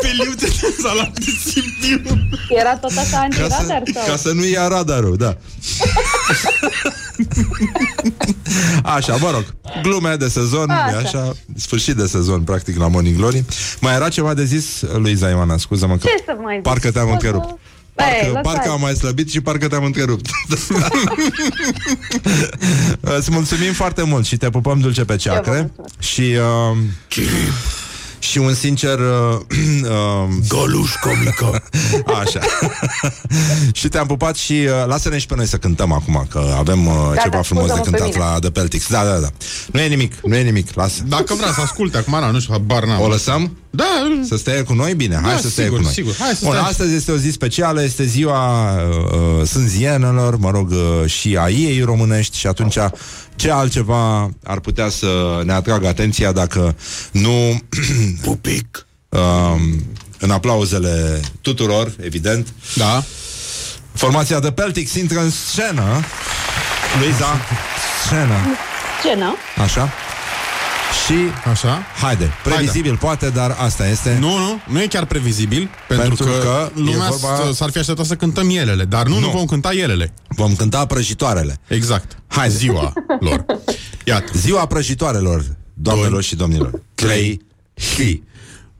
Feliuțe de salat de Sibiu. Era tot așa ca antiradar să, sau? ca să nu ia radarul, da Așa, mă rog Glume de sezon, Așa. așa. așa Sfârșit de sezon, practic, la Morning Glory Mai era ceva de zis, Luiza Ioana Scuză-mă că Ce să mai zic? Parcă te-am O să- întrerupt Ei, Parcă, lăsați. parcă am mai slăbit și parcă te-am întrerupt Îți mulțumim foarte mult Și te pupăm dulce pe ceacre mulțumesc. Și uh, Și un sincer uh, uh, Găluș comică. Așa Și te-am pupat și uh, Lasă-ne și pe noi să cântăm acum Că avem uh, Da, ceva da, frumos de scuză-mă pe cântat mine. la The Peltics Da, da, da Nu e nimic, nu e nimic, lasă Dacă vrea să asculte acum, na, nu știu, habar n-am. O lăsăm? Da, Să stea cu noi? Bine, hai Da, să stea sigur, cu noi sigur. Hai să Bun, stai. astăzi este o zi specială Este ziua uh, uh, sânzienelor Mă rog, uh, și a ei românești Și atunci ce altceva ar putea să ne atragă atenția Dacă nu Pupic. um, în aplauzele tuturor, evident. da. Formația de Peltics intră în scenă. Luiza, scenă. Ce, nu? Așa. Și, Așa. haide, previzibil poate, dar asta este. Nu, nu, nu e chiar previzibil, pentru, Pentru că, că e lumea vorba- s- s-ar fi așteptat să cântăm elele, dar nu, nu, Nu. vom cânta elele. Vom cânta prăjitoarele. Exact. Hai. ziua lor. Iată. Ziua prăjitoarelor, doamnelor și domnilor. Clay He.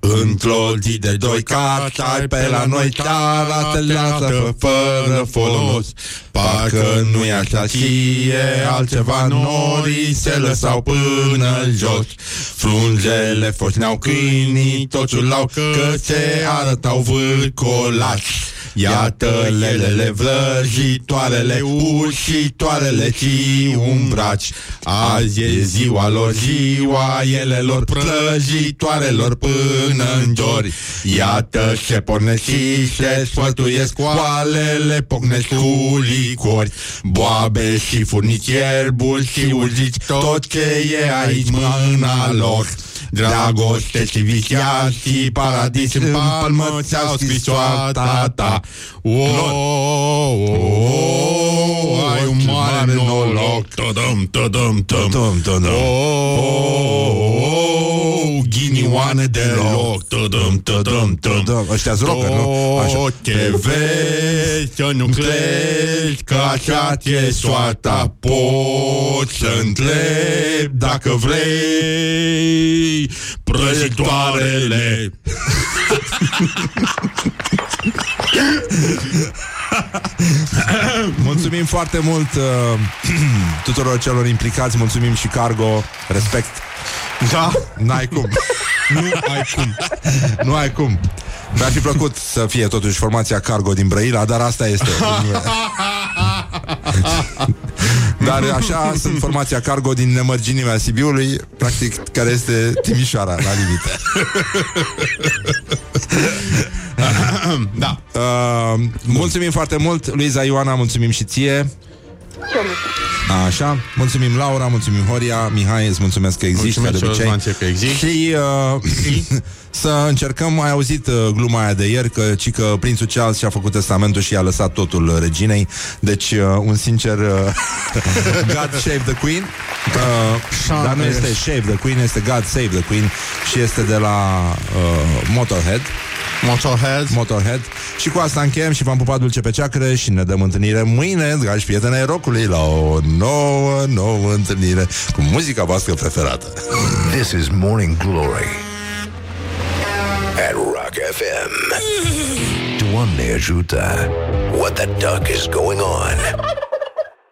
Într-o zi de doi cartai pe la noi Chiar atelează fără folos. Parcă nu e așa ție altceva Norii se lăsau până jos. Frunzele foșneau câinii Totul lau că se arătau vârcolați Iată lelele vrăjitoarele, ușitoarele și umbraci. Azi e ziua lor, ziua elelor, prăjitoarelor până în jori. Iată ce pornesc și se sfătuiesc Oalele pocnesc cu licori Boabe și furnici, ierburi și urzici Tot ce e aici mâna lor Dragoste și viciații, paradis în palmă ți-au scris soarta ta. O, o, o, ai un mare noroc. Tădăm, tădăm, tădăm, tădăm. O, ghinioane de loc. Tădăm, tădăm, tădăm. Ăștia-s rocker, nu? Așa. te vezi să nu crezi că așa ți-e soarta. Poți să întrebi dacă vrei prăjitoarele. mulțumim foarte mult uh, tuturor celor implicați, mulțumim și Cargo, respect. Da? N-ai cum. nu ai cum. nu ai cum. Mi-ar fi plăcut să fie totuși formația Cargo din Brăila, dar asta este. Dar așa sunt formația Cargo din nemărginimea Sibiului, practic, care este Timișoara, la limită. da. Uh, mulțumim foarte mult, Luiza Ioana, mulțumim și ție. Așa, mulțumim Laura, mulțumim Horia, Mihai, îți mulțumesc că existi, Mulțumesc de obicei. și eu, că existi. Și uh, să încercăm, ai auzit uh, gluma aia de ieri, că, ci că prințul Charles și-a făcut testamentul și a lăsat totul reginei, deci uh, un sincer uh, God Save the Queen, uh, dar nu este Save the Queen, este God Save the Queen și este de la uh, Motorhead. Motorhead. Motorhead. Și cu asta încheiem și v-am pupat dulce pe ceacră și ne dăm întâlnire mâine, dragi prieteni ai rocului, la o nouă, nouă întâlnire cu muzica voastră preferată. This is Morning Glory at Rock FM. Doamne ajută! What the duck is going on?